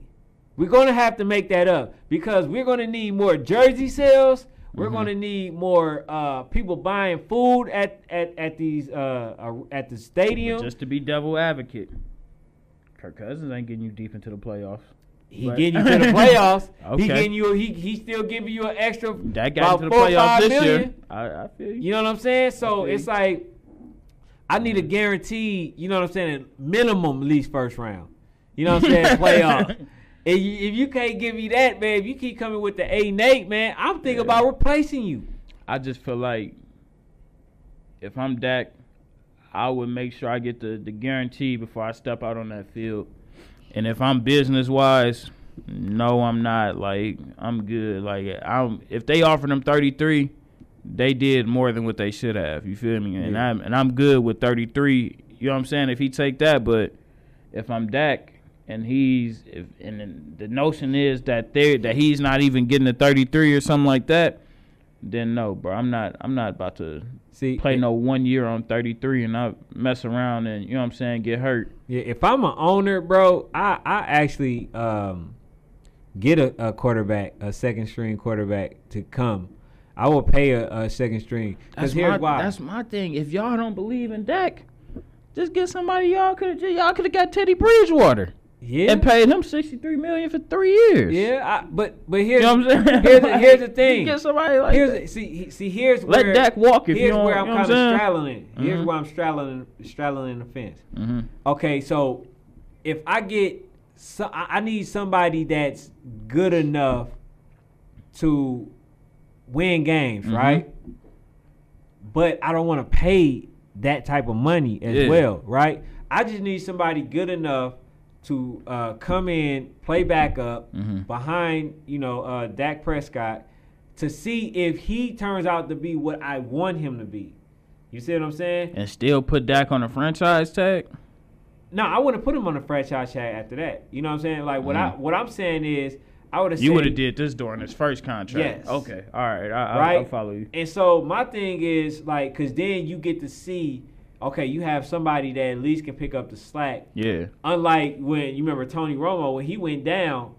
We're gonna have to make that up because we're gonna need more jersey sales. We're Mhm. gonna need more uh, people buying food at at, at these uh, uh, at the But stadium. just to be devil advocate, Kirk Cousins ain't getting you deep into the playoffs. He But- getting you to the playoffs. Okay. He getting you. He he still giving you an extra. That got into the playoffs this million. year. I, I feel you. You know what I'm saying? So it's like I need a guarantee. You know what I'm saying? Minimum at least first round. You know what I'm saying? Playoff. If you, if you can't give me that, man, if you keep coming with the and eight, man, I'm thinking Yeah. about replacing you. I just feel like if I'm Dak, I would make sure I get the, the guarantee before I step out on that field. And if I'm business wise, no, I'm not. Like I'm good. Like I'm if they offered them 33, they did more than what they should have. You feel me? And Yeah. I'm and I'm good with 33. You know what I'm saying? If he take that, but if I'm Dak and he's if and then the notion is that they that he's not even getting a 33 or something like that, then no, bro. I'm not I'm not about to See, play if- no one year on 33 and not mess around and you know what I'm saying, get hurt. Yeah, if I'm an owner, bro, I I actually um get a, a quarterback, a second string quarterback to come. I will pay a, a second string That's here's my why. that's my thing. If y'all don't believe in Dak, just get somebody y'all could y'all could have got Teddy Bridgewater yeah, and paid him 63 million for 3 years. yeah. I, but but You here's know what I'm saying? here's the, here's the thing. Get somebody like here's that. the- see see here's Let where Dak walk if here's you where I'm you know kind of straddling. Here's Mhm. where I'm straddling straddling the fence. Mhm. Okay, so if I get, so, I need somebody that's good enough to win games, Mhm. right? But I don't want to pay that type of money as Yeah. well, right? I just need somebody good enough to uh, come in, play backup Mhm. behind, you know, uh, Dak Prescott to see if he turns out to be what I want him to be. You see what I'm saying? And still put Dak on a franchise tag. No, I wouldn't put him on the franchise tag after that. You know what I'm saying? Like what I what I'm saying is I would have You would have did this during his first contract. Yes. Okay. All right. I, I, Right. I'll follow you. And so my thing is like, cause then you get to see, okay, you have somebody that at least can pick up the slack. Yeah. Unlike when you remember Tony Romo when he went down,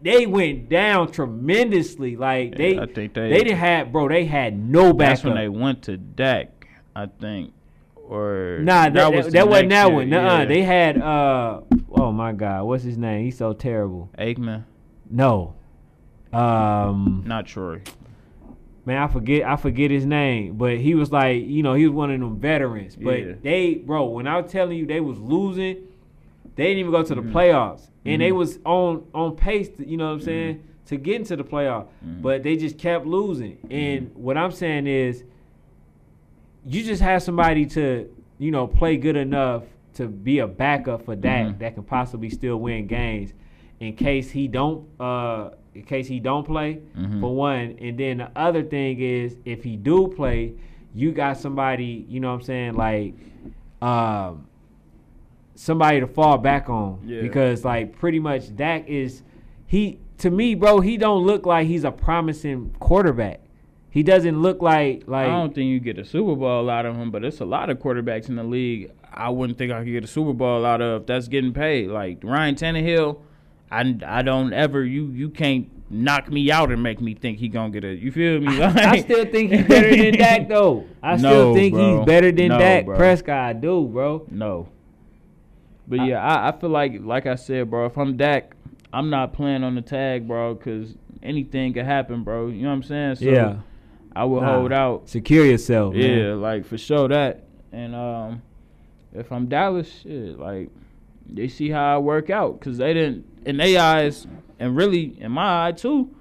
they went down tremendously. Like they, I think they- they didn't have bro. They had no backup. That's when they went to Dak, I think. Or Nah, that, that, the that wasn't that year, one. Nuh-uh. yeah. They had uh oh my god, what's his name? He's so terrible. Aikman, No. Um not Troy. Man, I forget I forget his name, but he was like, you know, he was one of them veterans. But Yeah. they bro, when I was telling you they was losing, they didn't even go to the Mhm. playoffs. And they Mhm. was on on pace, to, you know what I'm saying, to get into the playoff. Mhm. But they just kept losing. And what I'm saying is you just have somebody to, you know, play good enough to be a backup for Dak Mhm. that can possibly still win games in case he don't uh in case he don't play Mhm. for one. And then the other thing is if he do play, you got somebody, you know what I'm saying, like um somebody to fall back on. Yeah. Because like pretty much Dak is he to me, bro, he don't look like he's a promising quarterback. He doesn't look like like I don't think you get a Super Bowl out of him, but it's a lot of quarterbacks in the league. I wouldn't think I could get a Super Bowl out of that's getting paid. Like Ryan Tannehill, I, I don't ever you you can't knock me out and make me think he gonna get a. You feel me? Like, I still think he's better than Dak though. I still No, think bro. he's better than No, Dak bro. Prescott. I do, bro. No. But yeah, I, I feel like like I said, bro. If I'm Dak, I'm not playing on the tag, bro, because anything could happen, bro. You know what I'm saying? So yeah. I will Nah. hold out. Secure yourself, man. Yeah, like for sure that. And um, if I'm Dallas, shit, like they see how I work out because they didn't in their eyes and really in my eye too.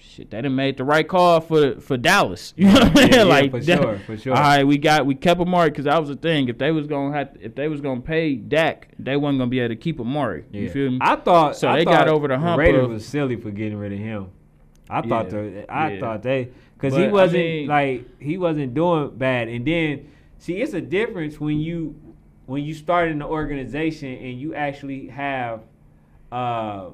Shit, they didn't made the right call for for Dallas. You know what I mean? Yeah, yeah, like for that- sure, for sure. All right, we got we kept Amari because that was the thing. If they was gonna have if they was gonna pay Dak, they wasn't gonna be able to keep Amari. You feel me? I thought So I they thought got over the hump Raiders of- was silly for getting rid of him. I thought Yeah, the I yeah. thought they because he wasn't mean- like he wasn't doing bad. And then see, it's a difference when you when you start in the organization and you actually have uh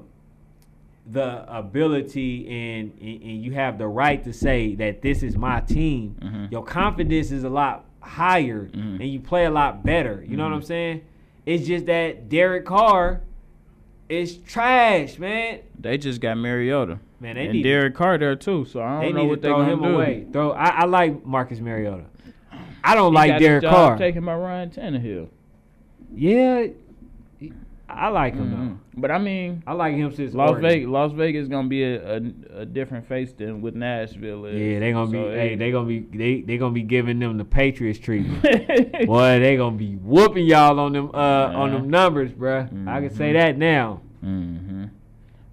the ability and, and and you have the right to say that this is my team. Mhm. Your confidence is a lot higher Mhm. and you play a lot better. You know what. I'm saying? It's just that Derek Carr is trash, man. They just got Mariota Man, they and need Derek Carr there too. So I don't know need what they throw gonna him do. away. Throw. I, I like Marcus Mariota. I don't He like Derek Carr. Taking my Ryan Tannehill. Yeah, I like him Mhm. But I mean. I like him since Las Oregon. Vegas, Las Vegas is gonna be a, a, a different face than with Nashville is. Yeah, they gonna be. So, hey, they gonna be. They they gonna be giving them the Patriots treatment. they Boy, they gonna be whooping y'all on them uh on them numbers, bruh. I can say Mhm. that now. Mm-hmm.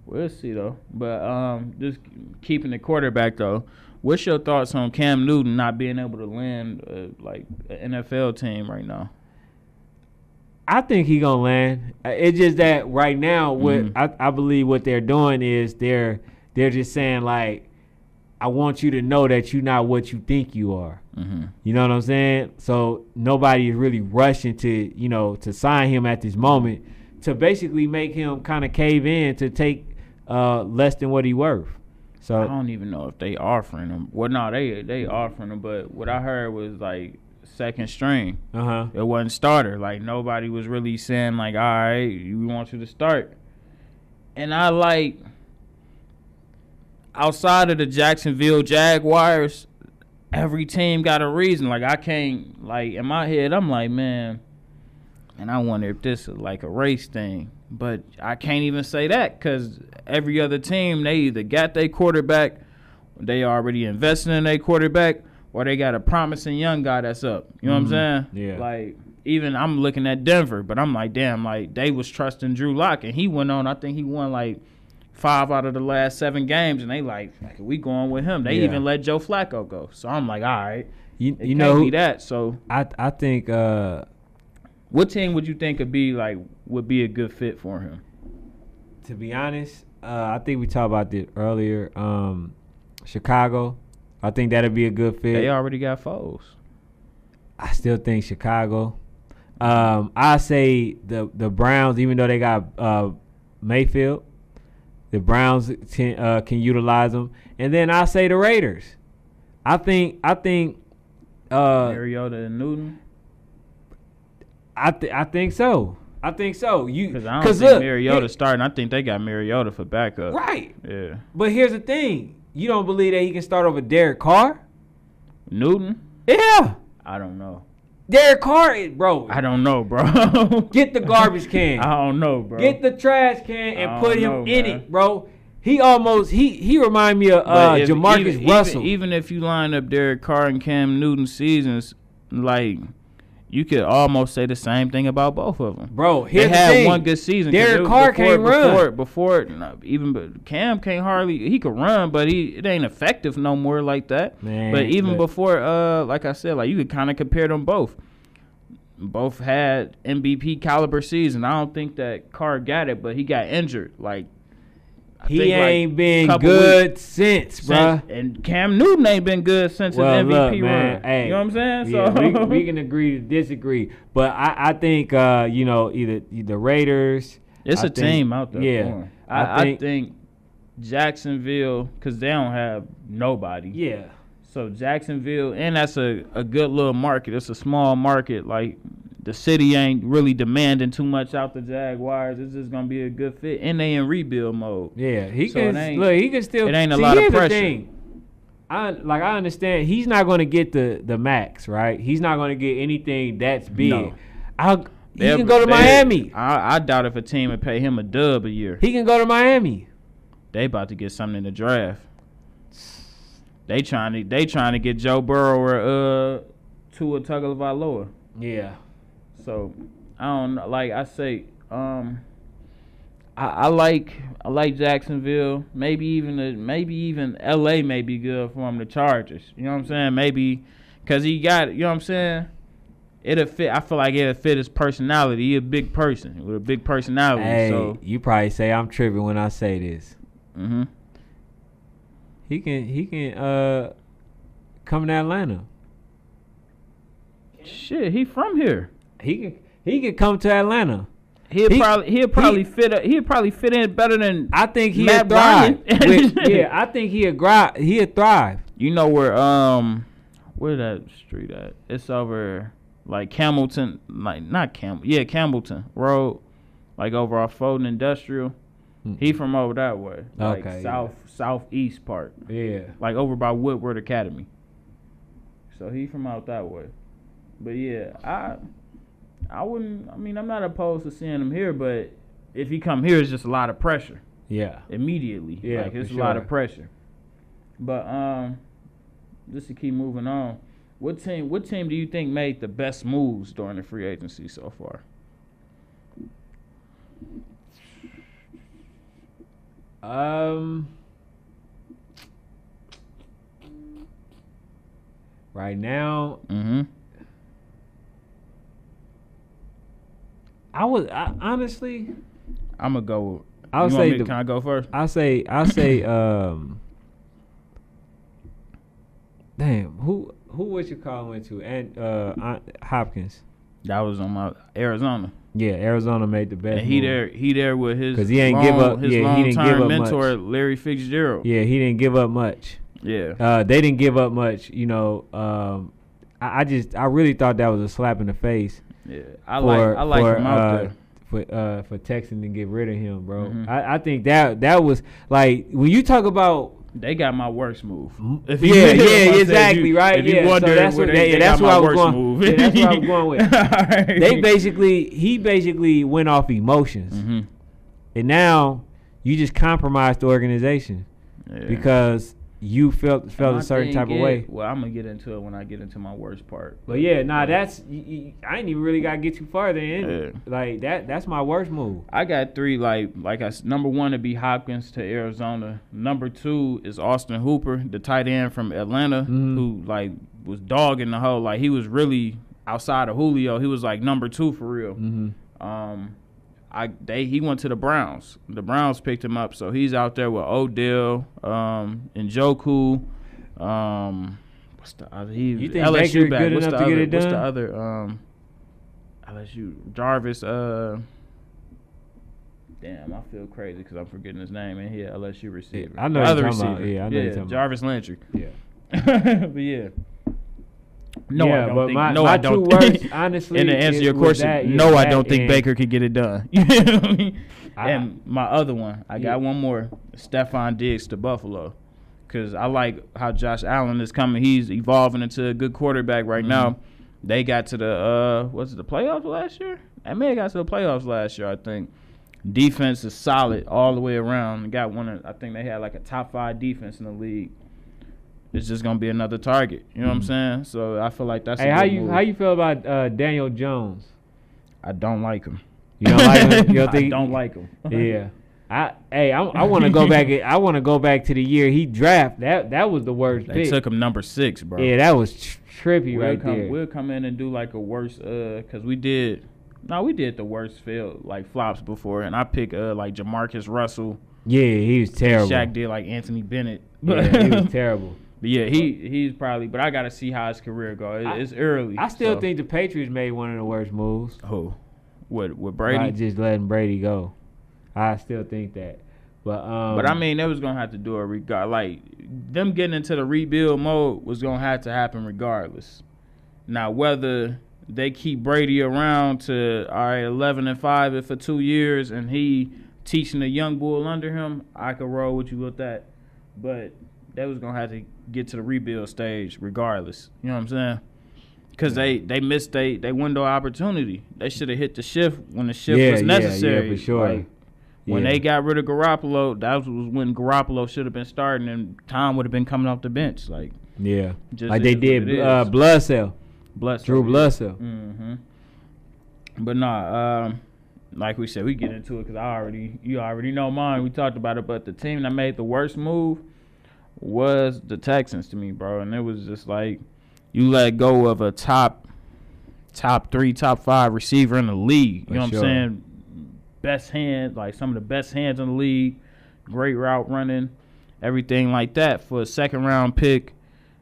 We'll see though. But um, just keeping the quarterback though. What's your thoughts on Cam Newton not being able to land uh, like an NFL team right now? I think he gonna land. Uh, It's just that right now, what Mhm. I, I believe what they're doing is they're they're just saying like, I want you to know that you're not what you think you are. Mm-hmm. You know what I'm saying? So nobody is really rushing to you know to sign him at this moment to basically make him kind of cave in to take uh, less than what he worth. So I don't even know if they offering him. Well, no, they they offering him, but what I heard was like second string. uh huh. It wasn't starter. Like nobody was really saying like, all right, we want you to start. And I like outside of the Jacksonville Jaguars, every team got a reason. Like I can't like in my head, I'm like, man, and I wonder if this is like a race thing. But I can't even say that because every other team they either got their quarterback, they already invested in their quarterback, or they got a promising young guy that's up. You know Mhm. what I'm saying? Yeah. Like even I'm looking at Denver, but I'm like, damn, like they was trusting Drew Lock, and he went on. I think he won like five out of the last seven games, and they like, like we going with him. They Yeah. even let Joe Flacco go. So I'm like, all right, You, you know that. So I I think uh what team would you think would be like would be a good fit for him? To be honest, uh, I think we talked about this earlier. Um, Chicago, I think that'd be a good fit. They already got Foles. I still think Chicago. Um, I say the the Browns, even though they got uh, Mayfield, the Browns can, uh, can utilize them, and then I say the Raiders. I think I think uh, Mariota and Newton. I th- I think so. I think so. You Because I don't think look, Mariota starting. I think they got Mariota for backup. right. Yeah. But here's the thing: you don't believe that he can start over Derek Carr? Newton. Yeah, I don't know. Derek Carr, is- bro. I don't know, bro. Get the garbage can. I don't know, bro. Get the trash can and put him know, in man. it, bro. He almost he he remind me of uh, if- Jamarcus even, Russell. Even, even if you line up Derek Carr and Cam Newton seasons, like you could almost say the same thing about both of them. bro, They here's the had thing. one good season. Derek it was Carr before, can't run. before, Before, no, even but Cam can't hardly. He could run, but he it ain't effective no more like that. Man, but even look, before, uh, like I said, like you could kind of compare them both. Both had MVP caliber season. I don't think that Carr got it, but he got injured. Like I he think, like, ain't been good since, since- bro. And Cam Newton ain't been good since Well, his MVP look, man, run. hey, you know what I'm saying? Yeah, so we, we can agree to disagree, but I, I think uh, you know either the Raiders. it's I a think- team out there. yeah, for 'em. I I, I think- think, Jacksonville, because they don't have nobody. Yeah, So Jacksonville, and that's a, a good little market. It's a small market. Like the city ain't really demanding too much out the Jaguars. It's just gonna be a good fit, and they in rebuild mode. yeah. He So can look. He can still. it ain't a see, lot of pressure. thing. I like. I understand. He's not going to get the the max, right? He's not going to get anything that's big. No. I'll, he can go to Miami. I, I doubt if a team would pay him a dub a year. He can go to Miami. They about to get something in the draft. They trying to they trying to get Joe Burrow or uh Tua Tagovailoa. Yeah. So I don't know. Like I say, um, I, I like I like Jacksonville. Maybe even the, maybe even L.A. may be good for him. The Chargers. You know what I'm saying? Maybe because he got. You know what I'm saying? It'll fit. I feel like it'll fit his personality. He a big person with a big personality. Hey, So. you probably say I'm tripping when I say this. hmm He can he can uh come to Atlanta. Shit, he from here. He could he can come to Atlanta. He'll He- probably he'll probably fit. A, he'll probably fit in better than I think he'll Matt thrive. With- yeah, I think he'll thrive. He'll thrive. You know where um where that street at? It's over like Campbellton, like not Campbell, yeah Campbellton Road, like over off Fulton Industrial. He from over that way, like Okay, yeah. south southeast part, Yeah. like over by Woodward Academy. So he from out that way. But yeah, I I wouldn't. I mean, I'm not opposed to seeing him here, but if he come here, it's just a lot of pressure Yeah. immediately. Yeah, like it's a lot of pressure. But um, just to keep moving on, what team? What team do you think made the best moves during the free agency so far? Um. Right now, Mm-hmm. I was I, honestly, I'm gonna go. I would you want say me- the, can I go first? I say I say um. Damn, who who was your call went to? And uh, Aunt Hopkins. That was on my Arizona, Yeah, Arizona made the best. and he move. there. He there with his 'Cause he ain't long, give up- His yeah, he didn't give up mentor, Larry Fitzgerald. Yeah, he didn't give up much. Yeah. Uh, they didn't give up much. You know, um, I, I just I really thought that was a slap in the face Yeah. I for like. I like for, him out uh, there. for uh, for Texan to get rid of him, bro. Mhm. I, I think that that was like when you talk about They got my worst move. yeah, you- yeah, if I exactly, you- right? if you Yeah, so that's what they- they, they that's got where my I was going. move. Yeah, that's where I was going with. Alright. They basically he basically went off emotions, Mhm. and now you just compromised the organization Yeah. because you felt felt a certain type of way. Well, I'm gonna get into it when I get into my worst part. But yeah, nah, that's y y I ain't even really got to get too far there. Yeah. Like that, that's my worst move. I got three. Like, like I number one to be Hopkins to Arizona. Number two is Austin Hooper, the tight end from Atlanta, Mhm. who like was dogging the whole. Like he was really outside of Julio. He was like number two for real. Mm-hmm. Um, I they he went to the Browns. The Browns picked him up, so he's out there with Odell, um, and Njoku. Um, what's the other? He, You think LSU Baker back. good what's enough the to get other, it What's the other? Um, LSU Jarvis. Uh, damn, I feel crazy because I'm forgetting his name. And he LSU receiver. I know The other talking about- receiver. yeah, I know you're talking about. Jarvis Landry. Yeah. but yeah. No, yeah, I don't but think. my, no, my I don't. two words, honestly. and to answer your question, that, no, I don't think Baker could get it done. You know what I mean? And my other one, I Yeah. got one more. Stefon Diggs to Buffalo, because I like how Josh Allen is coming. He's evolving into a good quarterback right Mm-hmm. now. They got to the uh, was it the playoffs last year? They may have got to the playoffs last year. I think. Defense is solid all the way around. Got one. Of, I think they had like a top five defense in the league. It's just gonna be another target. You know what I'm saying? So I feel like that's. Mm-hmm. Hey, how you move. how you feel about uh, Daniel Jones? I don't like him. You don't like him? You don't I think? don't like him. Yeah. I hey, I, I want to go back. I want to go back to the year he draft. That that was the worst They pick. took him number six, bro. yeah, that was tr- trippy we'll right come, there. We'll come in and do like a worse, uh, cause we did. No, we did the worst field like flops before, and I pick uh like Jamarcus Russell. yeah, he was terrible. Shaq did like Anthony Bennett. yeah, he was terrible. But yeah, he he's probably. But I gotta see how his career goes. It, I- it's early. I still so- think the Patriots made one of the worst moves. who, with with Brady Brady. just letting Brady go. I still think that. But um, But I mean, they was gonna have to do it regard. Like them getting into the rebuild mode was gonna have to happen regardless. Now whether they keep Brady around to all right, eleven and five for two years, and he teaching a young bull under him, I could roll with you with that. But they was gonna have to get to the rebuild stage regardless. You know what I'm saying? Because they they missed they they window opportunity. They should have hit the shift when the shift yeah, was yeah, necessary. yeah, for sure. Like, when they got rid of Garoppolo, that was when Garoppolo should have been starting, and Tom would have been coming off the bench. Like yeah, just like they did uh. Blood Cell, Bless Drew Bledsoe. Mm-hmm. But nah, um, like we said, we get into it because I already, you already know mine. We talked about it, but the team that made the worst move was the Texans to me, bro. And it was just like you let go of a top, top three, top five receiver in the league. For you know what. I'm saying? Best hands, like some of the best hands in the league. Great route running, everything like that for a second round pick.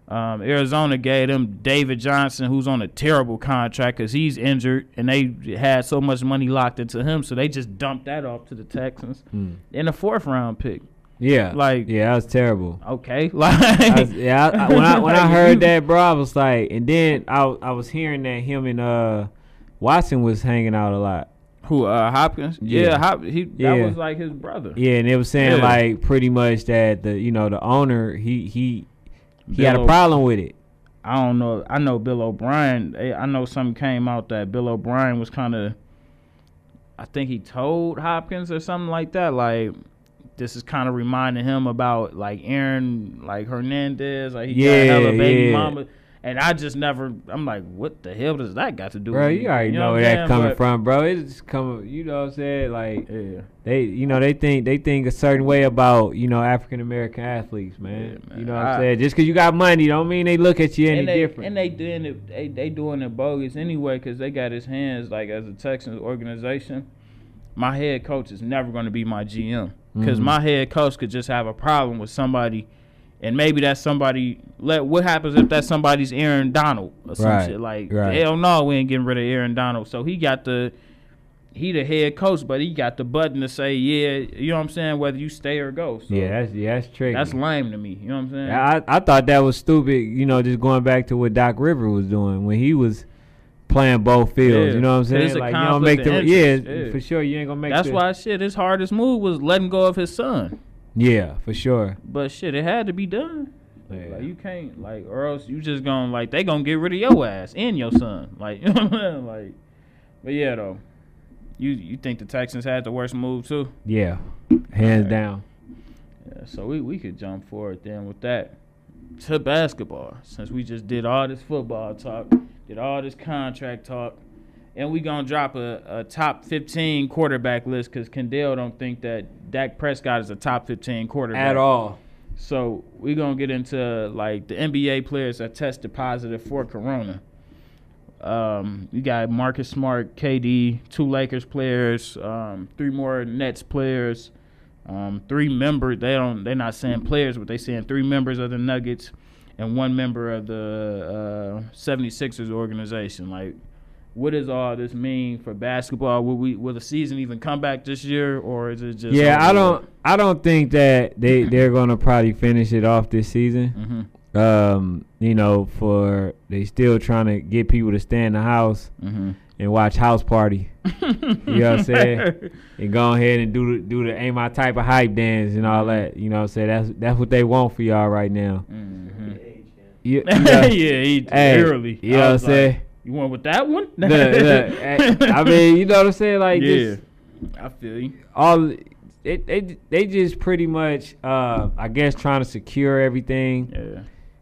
Um, Arizona gave them David Johnson, who's on a terrible contract because he's injured, and they had so much money locked into him, so they just dumped that off to the Texans Mm. in a fourth round pick. Yeah, Like, yeah, that was terrible. okay, like, I was- yeah, I, I, when I when I heard that, bro, I was like, and then I I was hearing that him and uh Watson was hanging out a lot. who uh Hopkins? Yeah. Yeah, Hop, he Yeah. that was like his brother. Yeah, and it was saying Yeah. like pretty much that the you know the owner he he he had a problem with it. I don't know. I know Bill O'Brien. eh, I know something came out that Bill O'Brien was kind of. I think he told Hopkins or something like that. Like this is kind of reminding him about like Aaron, like Hernandez. Like he Yeah, got hella baby yeah. mama. And I just never. I'm like, what the hell does that got to do? Bro, with you already know, what where that coming But- from, bro. It's coming, you know what I'm saying? Like Yeah. they, you know, they think they think a certain way about you know African American athletes, man. Yeah, man. You know what I- I'm saying? Just because you got money, don't mean they look at you any and they, different. And they doing it. They, they doing it bogus anyway because they got his hands like as a Texans organization. My head coach is never going to be my GM because Mhm. my head coach could just have a problem with somebody, and maybe that's somebody. Let what happens if that's somebody's Aaron Donald or some Right, shit like right. hell no, we ain't getting rid of Aaron Donald. So he got the. He the head coach, but he got the button to say, yeah, you know what I'm saying, whether you stay or go. So yeah, that's yeah, that's tricky. that's lame to me. You know what I'm saying? I I thought that was stupid. You know, just going back to what Doc River was doing when he was playing both fields. Yeah, You know what I'm saying? Like you don't make the yeah, interest, yeah. for sure. You ain't gonna make. That's the, why shit. His hardest move was letting go of his son. Yeah, for sure. But shit, it had to be done. Yeah. Like you can't like, or else you just gonna like they gonna get rid of your ass and your son. Like you know what I'm saying? Like, but yeah though, you you think the Texans had the worst move too? Yeah, hands Okay. down. Yeah, so we we could jump forward then with that to basketball since we just did all this football talk, did all this contract talk. And we gonna drop a, a top fifteen quarterback list because Kendall don't think that Dak Prescott is a top fifteen quarterback At all. So we're gonna get into like the NBA players that tested positive for corona. Um, you got Marcus Smart, KD, two Lakers players, um, three more Nets players, um, three members. They don't. They're not saying players, but they saying three members of the Nuggets and one member of the uh, 76ers organization. Like, what does all this mean for basketball? Will we will the season even come back this year, or is it just? Yeah, I don't. I don't think that they they're gonna probably finish it off this season. Mhm. Um, you know, for they still trying to get people to stay in the house Mhm. and watch House Party. You know what I'm saying? and go ahead and do the do the ain't my type of hype dance and all that. You know what I'm saying? That's that's what they want for y'all right now. Mhm. You, yeah, you know, he hey, early. You know I what I'm like, saying? You went with that one? Look, look, eh, I mean, you know what I'm saying? Like, yeah, just I feel you. all it, they they just pretty much, uh, I guess, trying to secure everything. Yeah.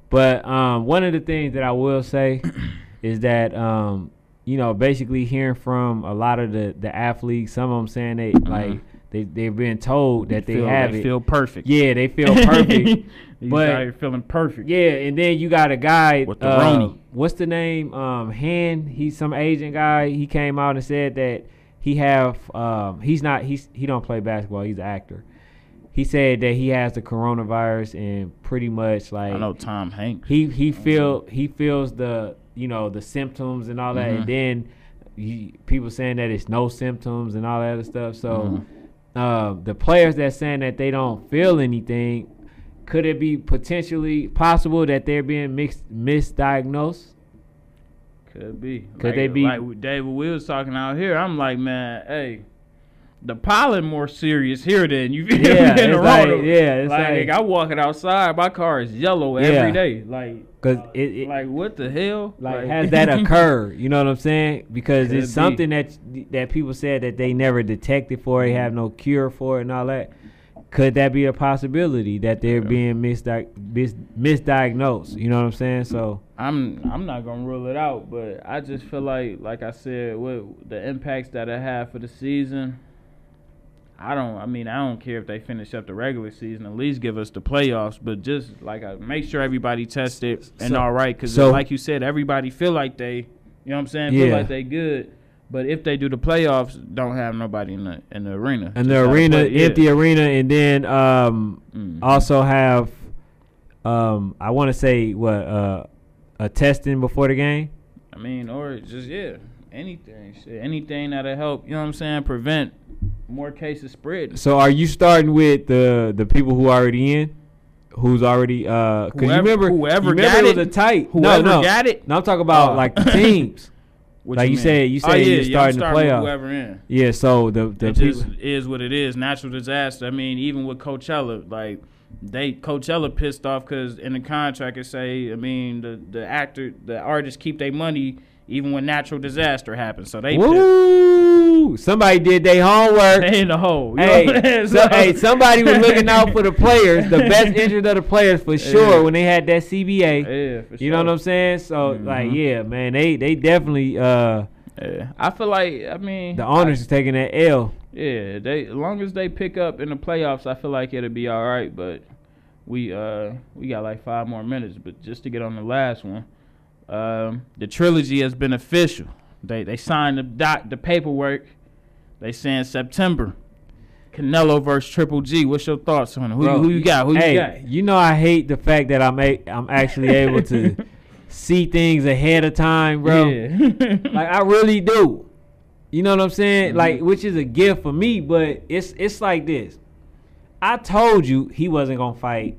But um, one of the things that I will say is that um, you know, basically hearing from a lot of the the athletes, some of them saying they like they they've been told that they feel, have they it. feel perfect. yeah, they feel perfect. But- here feeling perfect. Yeah, and then you got a guy. With the uh, What's the name? Um, Han. He's some Asian guy. He came out and said that he have. Um, he's not. He's he don't play basketball. He's an actor. He said that he has the coronavirus and pretty much like I know Tom Hanks. he he feel he feels the you know the symptoms and all that, Mhm. and then he, people saying that it's no symptoms and all that other stuff. So uh, the players that saying that they don't feel anything, could it be potentially possible that they're being mixed misdiagnosed? Could be. Could like, they be- like David? Was talking out here. I'm like, man, hey, the pollen more serious here than you feel Yeah, in it's the like- road. yeah, it's like, like- I walking outside, my car is yellow Yeah. every day. Like, Because uh, it, it like what the hell? like has that occurred? You know what I'm saying? Because Could it's be. something that that people said that they never detected for, they mm-hmm. have no cure for, it and all that. Could that be a possibility that they're Yeah. being misdi- mis- misdiagnosed? You know what I'm saying? So I'm I'm not gonna rule it out, but I just feel like, like I said, with the impacts that it had for the season, I don't. I mean, I don't care if they finish up the regular season. At least give us the playoffs, but just like I make sure everybody tested and So- all right, because so- like you said, everybody feel like they, you know what I'm saying, feel like they good. But if they do the playoffs, don't have nobody in the in the arena. and the arena, play- yeah. arena, and then um, Mhm. also have um, I want to say what uh, a testing before the game. I mean, or just yeah, anything, anything that'll help. You know what I'm saying? Prevent more cases spread. So are you starting with the the people who are already in? Who's already uh? Because you Whoever- remember, whoever you remember got it was a tight. Whoever no, no, got it, no. I'm talking about Oh. like the teams. Like you mean? said- you oh, said yeah, you're yeah, starting the starting with playoff. Whoever in. yeah. So the the it people. just is what it is. Natural disaster. I mean, even with Coachella, like they Coachella pissed off because in the contract it say, I mean, the the actor, the artists keep their money even when natural disaster happens. So they pissed. Woo! Somebody did their homework. they in the hole. You know what I'm Hey, so, hey, somebody was looking out for the players, the best interest of the players for sure Yeah. when they had that CBA. Yeah, for You know what I'm saying? So like, Mhm. yeah, man, they they definitely uh Yeah, I feel like I mean the owners is taking that L. Yeah, they as long as they pick up in the playoffs, I feel like it'll be all right. But we uh we got like five more minutes. But just to get on the last one, um, the trilogy has been official. They they signed the doc the paperwork. They saying September. Canelo versus Triple G. What's your thoughts on it? Who, Bro, who you got? Who hey, you got? you know I hate the fact that I'm a- I'm actually able to see things ahead of time, bro. Yeah. Like I really do. You know what I'm saying? Mhm. Like which is a gift for me, but it's it's like this. I told you he wasn't gonna fight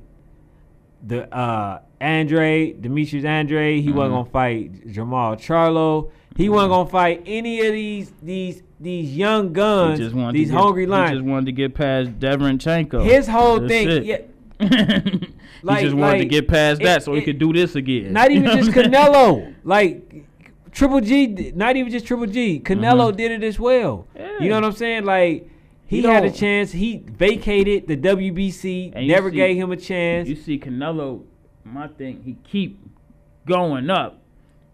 the uh Andre, Demetrius Andre, he wasn't Mhm. gonna fight Jermall Charlo. He wasn't gonna fight any of these these these young He guns, these get, hungry He lions. just wanted to get past Deverenchenko. His whole That's thing, it. yeah, he just wanted to get past it- that so he it- could do this again. Not even just Canelo. Like Triple G, not even just Triple G. Canelo Mhm. did it as well. You know what I'm saying? Like he You had a chance. He vacated the WBC. Never see- gave him a chance. You see Canelo, my thing, he keep going up.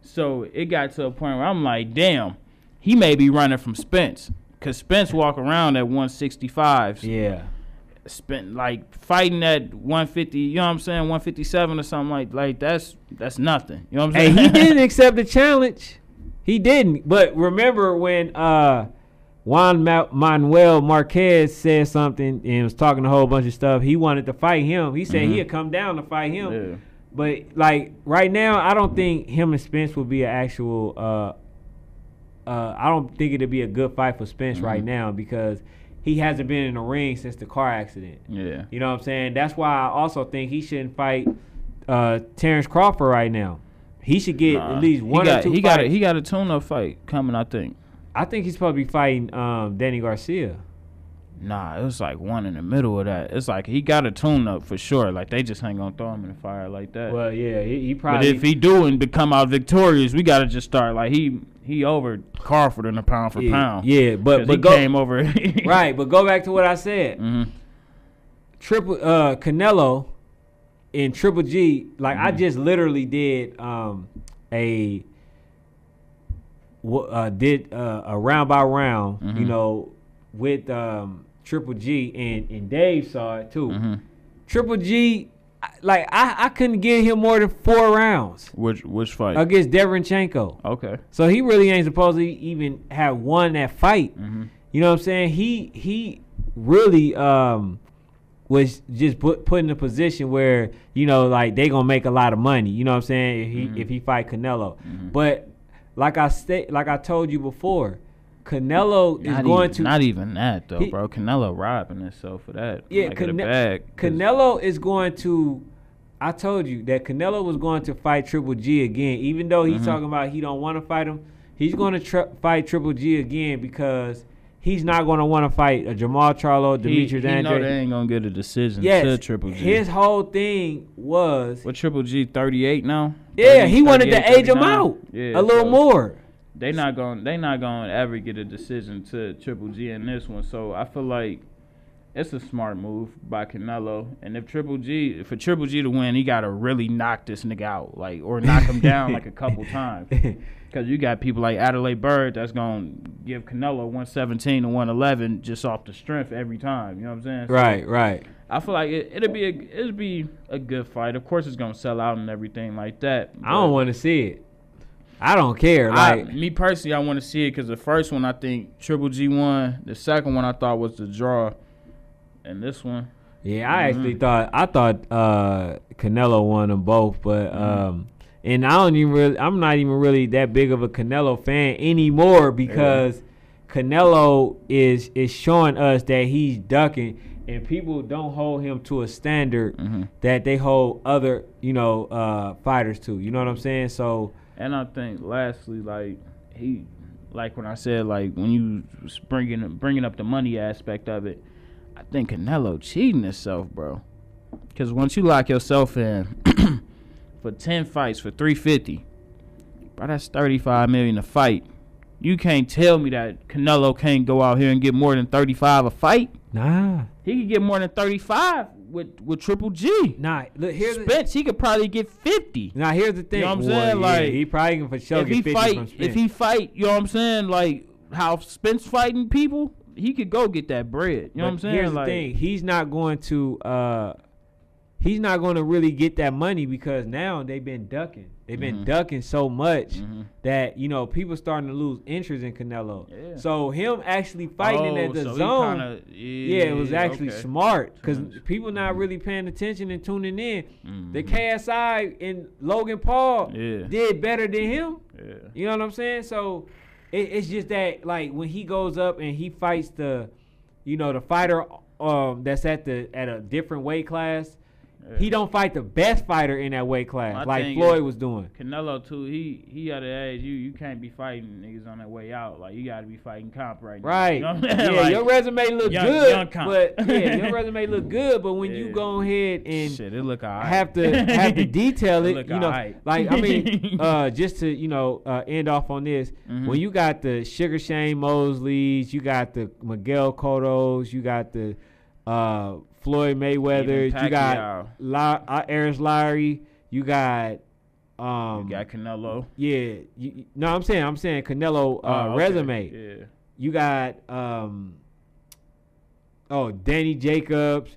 So it got to a point where I'm like, damn, he may be running from Spence. Cause Spence walk around at 165. yeah. Spent like fighting at 150, you know what I'm saying, 157 or something like like that's that's nothing. You know what I'm Hey, saying? he didn't accept the challenge. He didn't. But remember when uh Juan Manuel Marquez said something and was talking a whole bunch of stuff. He wanted to fight him. He said Mhm. he'd come down to fight him. Yeah. But like right now, I don't think him and Spence would be an actual. Uh, uh, I don't think it'd be a good fight for Spence right Mhm. now because he hasn't been in the ring since the car accident. Yeah. You know what I'm saying? That's why I also think he shouldn't fight uh, Terrence Crawford right now. He should get Nah. at least one he got, or two He got a, he got a tune-up fight coming, I think. I think he's supposed to be fighting um, Danny Garcia. Nah, it was like one in the middle of that. It's like he got a tune-up for sure. Like they just ain't gonna throw him in the fire like that. Well, yeah, he, he probably. but if he do and become out victorious, we gotta just start like he he over Crawford in a pound for yeah, pound. yeah, but but he go came over. right, but go back to what I said. hmm Triple uh Canelo in Triple G, like I Mhm. just literally did um a uh did uh, a round by round, you Mhm. know, with um Triple G and and Dave saw it too. hmm Triple G, like I I couldn't give him more than 4 rounds Which which fight? against Derenchenko. Okay. So he really ain't supposed to even have won that fight. hmm You know what I'm saying? He he really um was just put put in a position where you know like they gonna make a lot of money. You know what I'm saying? If he Mhm. if he fight Canelo, Mhm. but like I sta- like I told you before, Canelo is going even, to not even that though, He- bro. Canelo robbing himself for that. Yeah, like Cane- bag. Canelo is going to. I told you that Canelo was going to fight Triple G again, even though he's Mhm. talking about he don't want to fight him. He's going to tr- fight Triple G again because he's not going to want to fight a Jermall Charlo, he, Demetrius he know Andre. they ain't gonna get a decision Yes, to Triple G. his whole thing was what Triple G thirty eight now? yeah, 30, he wanted to 38, age him out Yeah, a little so more. They not going they not going to ever get a decision to Triple G in this one. So I feel like it's a smart move by Canelo. And if Triple G for Triple G to win, he got to really knock this nigga out, like or knock him down like a couple times. Because you got people like Adalaide Byrd that's gonna give Canelo 117 to 111 just off the strength every time. You know what I'm saying? So right, right. I feel like it, it'll be a it'll be a good fight. Of course, it's gonna sell out and everything like that. I don't want to see it. I don't care. I, Like me personally, I want to see it because the first one I think Triple G won. The second one I thought was the draw, and this one, Yeah, I actually Mhm. thought I thought uh Canelo won them both, but Mhm. um and I don't even really I'm not even really that big of a Canelo fan anymore because Canelo is is showing us that he's ducking and people don't hold him to a standard hmm that they hold other, you know, uh fighters to. You know what I'm saying? So and I think lastly, like he, like when I said like when you was bringing bringing up the money aspect of it, I think Canelo cheating himself, bro. Because once you lock yourself in for ten fights for three fifty, bro, that's thirty five million a fight. You can't tell me that Canelo can't go out here and get more than thirty five a fight. nah, He could get more than thirty five with with Triple G. nah. Look here's the, Spence, he could probably get fifty. now here's the thing. know what I'm Well, saying? yeah, Like, he probably can for sure if get he 50 fight, from if he fight, you know what I'm saying? Like how Spence fighting people, he could go get that bread. You know what I'm saying? Here's like, the thing: he's not going to. uh He's not going to really get that money because now they've been ducking. They've been Mhm. ducking so much Mhm. that you know people starting to lose interest in Canelo. Yeah. So him actually fighting Oh, at the so zone, kinda- yeah, it was actually okay. smart because people not really paying attention and tuning in. The Mhm. KSI and Logan Paul Yeah. did better than him. Yeah. You know what I'm saying? So it, it's just that like when he goes up and he fights the, you know, the fighter um that's at the at a different weight class, Yeah. he don't fight the best fighter in that weight class My like Floyd is- was doing. Canelo too. He he at the age you you can't be fighting niggas on that way out. Like you got to be fighting comp right now. Right. You know yeah. Like, your resume look young- good, young but yeah, your resume look good, but when you go ahead and shit, it look alright. have to have to detail It it, look you know, like I mean, uh, just to you know uh, end off on this, Mhm. when you got the Sugar Shane Mosleys, you got the Miguel Cottos, you got the uh, Floyd Mayweather, you got. La- uh, Lowry, you got um, you got Canelo. yeah, you, no, I'm saying I'm saying Canelo uh, Oh, okay. resume. Yeah. You got um, oh Danny Jacobs,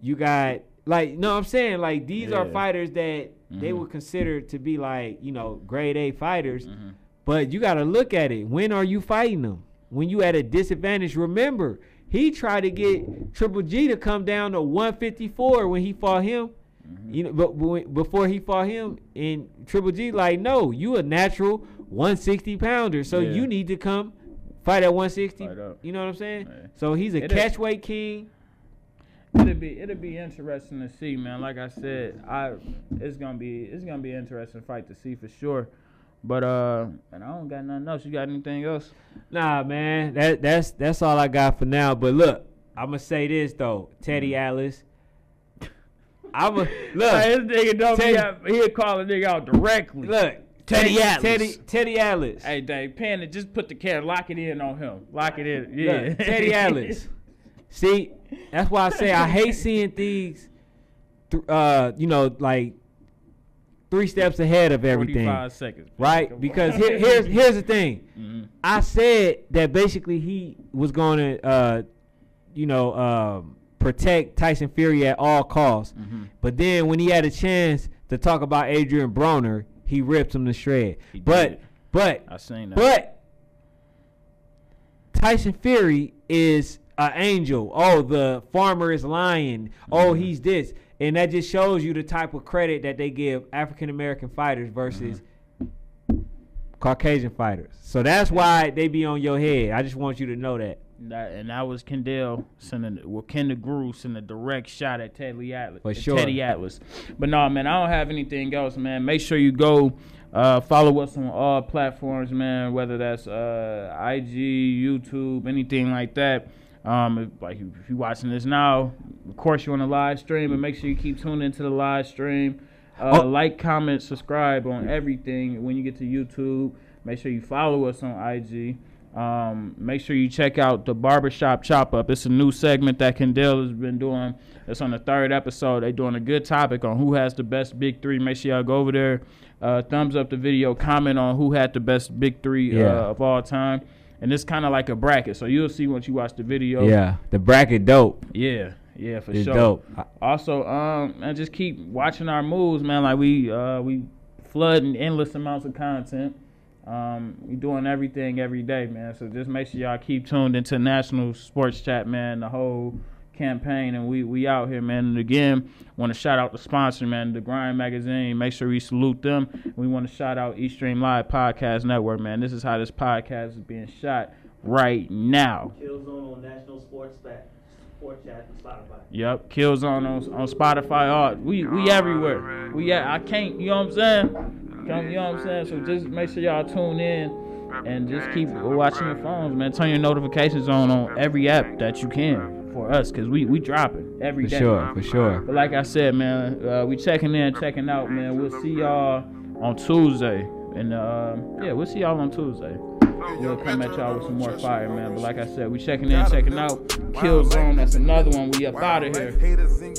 you got like no, I'm saying like these are fighters that they Mhm. would consider to be like you know grade A fighters, Mhm. But you got to look at it. When are you fighting them? When you at a disadvantage, remember, he tried to get Triple G to come down to 154 when he fought him. Mm-hmm. You know, but before he fought him, and Triple G like, no, you a natural 160 pounder, so Yeah. you need to come fight at 160. Fight. You know what I'm saying? Yeah. So he's a It catchweight king. It'll be it'll be interesting to see, man. Like I said, I it's gonna be it's gonna be an interesting fight to see for sure. But uh, and I don't got nothing else. You got anything else? Nah, man, that that's that's all I got for now. But look, I'm gonna say this though, Teddy Atlas. I'm a look, this nigga don't Teddy- out, he'll call a nigga out directly. look, Teddy Atlas. Teddy Teddy Atlas. Hey, Dave, pan. Just put the camera, lock it in on him. Lock it in. Yeah. Look, Teddy Atlas. See, that's why I say I hate seeing things, th- uh, you know, like three steps ahead of everything, 45 seconds. right? Because here, here's here's the thing. Mhm. I said that basically he was going to, uh, you know, um, protect Tyson Fury at all costs. Mhm. But then when he had a chance to talk about Adrien Broner, he ripped him to shred. He did. But but I seen that. but Tyson Fury is an angel. Oh, the farmer is lying. Oh, Mhm. he's this. And that just shows you the type of credit that they give African American fighters versus Caucasian fighters. So that's why they be on your head. I just want you to know that. That, and that was Kendall sending, well, Ken the Guru sending a direct shot at Teddy Atlas. For sure. Teddy Atlas. But no, man, I don't have anything else, man. Make sure you go uh, follow us on all platforms, man. Whether that's uh, IG, YouTube, anything like that. Um, if, like if you're watching this now, of course you're on a live stream, but make sure you keep tuning into the live stream. Uh, Oh. Like, comment, subscribe on everything. When you get to YouTube, make sure you follow us on IG. Um, make sure you check out the Barbershop Chop Up. It's a new segment that Kendall has been doing. It's on the third episode. They're doing a good topic on who has the best big three. Make sure y'all go over there, uh, thumbs up the video, comment on who had the best big three Yeah. uh, of all time. And it's kind of like a bracket, so you'll see once you watch the video. Yeah, the bracket dope. yeah, yeah, for It's sure. dope. Also, um, and just keep watching our moves, man. Like we, uh, we flooding endless amounts of content. Um, we doing everything every day, man. So just make sure y'all keep tuned into National Sports Chat, man. The whole campaign, and we we out here, man. And again, want to shout out the sponsor, man, the Grind Magazine. Make sure we salute them. We want to shout out East Stream Live Podcast Network, man. This is how this podcast is being shot right now. QuilleZone on National Sports Chat, Sports Chat, and Spotify. Yep, QuilleZone on on Spotify. All we we everywhere. We yeah, I can't. You know what I'm saying? You know what I'm saying? So just make sure y'all tune in and just keep watching your phones, man. Turn your notifications on on every app that you can for us, cause we we dropping every For day. sure, for sure. But like I said, man, uh, we checking in, checking out, man. We'll see y'all on Tuesday, and uh, yeah, we'll see y'all on Tuesday. We'll come at y'all with some more fire, man. But like I said, we checking in, checking out. QuilleZone, that's another one. We up out of here.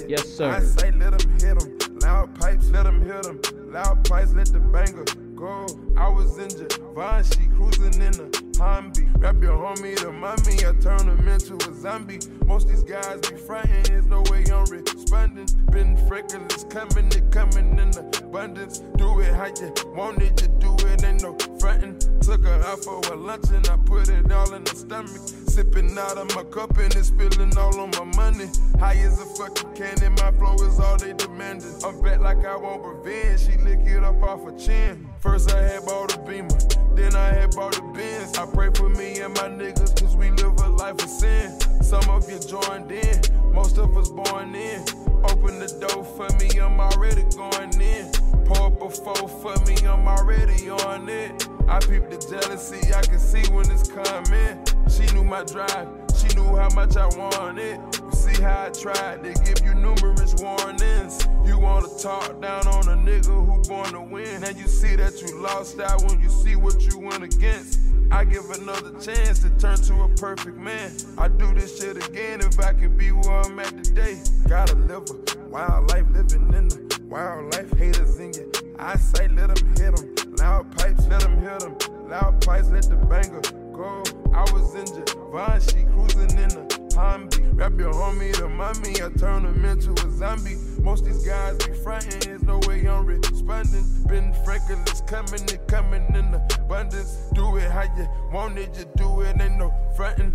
Yes, sir. I say let them hit them. Loud pipes, let them hit them. Loud pipes, let the banger go. I was injured. Vine, she cruising in the Humvee. Rap your homie to mommy. I turn him into a zombie. Most these guys be frontin'. There's no way I'm responding. Been freckles coming, it coming in abundance. Do it how you want it, you do it. Ain't no frontin'. Took her out for a lunch and I put it all in the stomach. Sipping out of my cup and it's spilling all on my money. High as a fucking candy, my flow is all they demanding. I'm back like I want revenge. She lick it up off her chin. First I had bought a beamer, then I had bought a Benz. I pray for me and my niggas, cause we live life of sin. Some of you joined in, most of us born in. Open the door for me, I'm already going in. Pour up a four for me, I'm already on it. I peep the jealousy, I can see when it's coming. She knew my drive, she knew how much I wanted. You see how I tried to give you numerous warnings. You wanna talk down on a nigga who born to win. And you see that you lost out when you see what you went against. I give another chance to turn to a perfect man. I do this shit again if I could be where I'm at today. Gotta live a wild life, living in the wild life. Haters in your eyesight, let them hit them. Loud pipes, let them hit them. Loud pipes, let the banger go. I was injured. Vine, she cruising in the Humvee. Rap your homie to mommy, I turn him into a zombie. Most these guys be frontin', there's no way I'm responding. Been freckles coming, it coming in abundance. Do it how you want it, you do it, ain't no frontin'.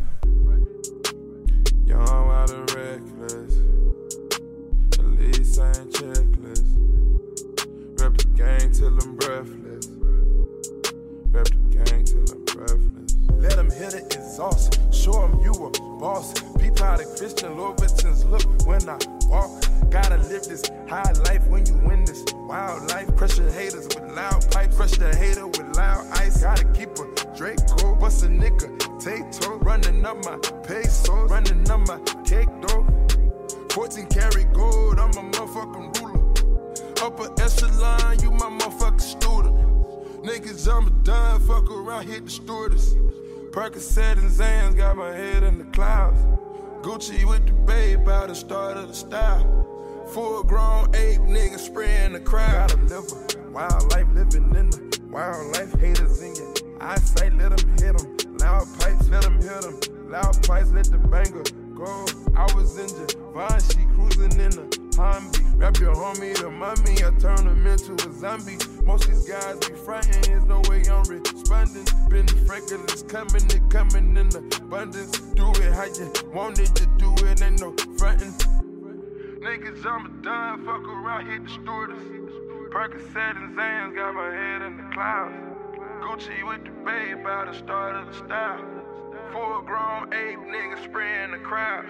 Young, wild, and reckless. At least I ain't checklist. Rep the gang till I'm breathless. Rep the gang till I'm breathless. Let them hit the exhaust. Show them you a boss. Peep how the Christian Louboutins look when I walk. Gotta live this high life when you win this wild life. Crush the haters with loud pipes. The hater with loud ice. Gotta keep a Draco. Bust a nigga. Tato. Running up my pesos. Running up my cake dough. 14 karat gold. I'm a motherfucking ruler. Upper echelon. You my motherfucking student. Niggas, I'm a dime. Fuck around, hit the stewardess. Percocet and Xans got my head in the clouds. Gucci with the babe by the start of the style. Full grown ape nigga spraying the crowd. Gotta live a wild life, living in the wild life. Haters in your eyesight, let them hit them. Loud pipes, let them hit them. Loud pipes, let the banger go. I was in Givenchy, cruising in the Humvee. Rap your homie to mommy, I turn him into a zombie. Most these guys be frontin', there's no way I'm responding. Been freckles coming, it coming in abundance. Do it how you want it, to do it, ain't no frontin'. Niggas, I'm a dime, fuck around, hit the stewardess. Percocet and Xans got my head in the clouds. Gucci with the babe by the start of the style. Full grown ape nigga spraying the crowd.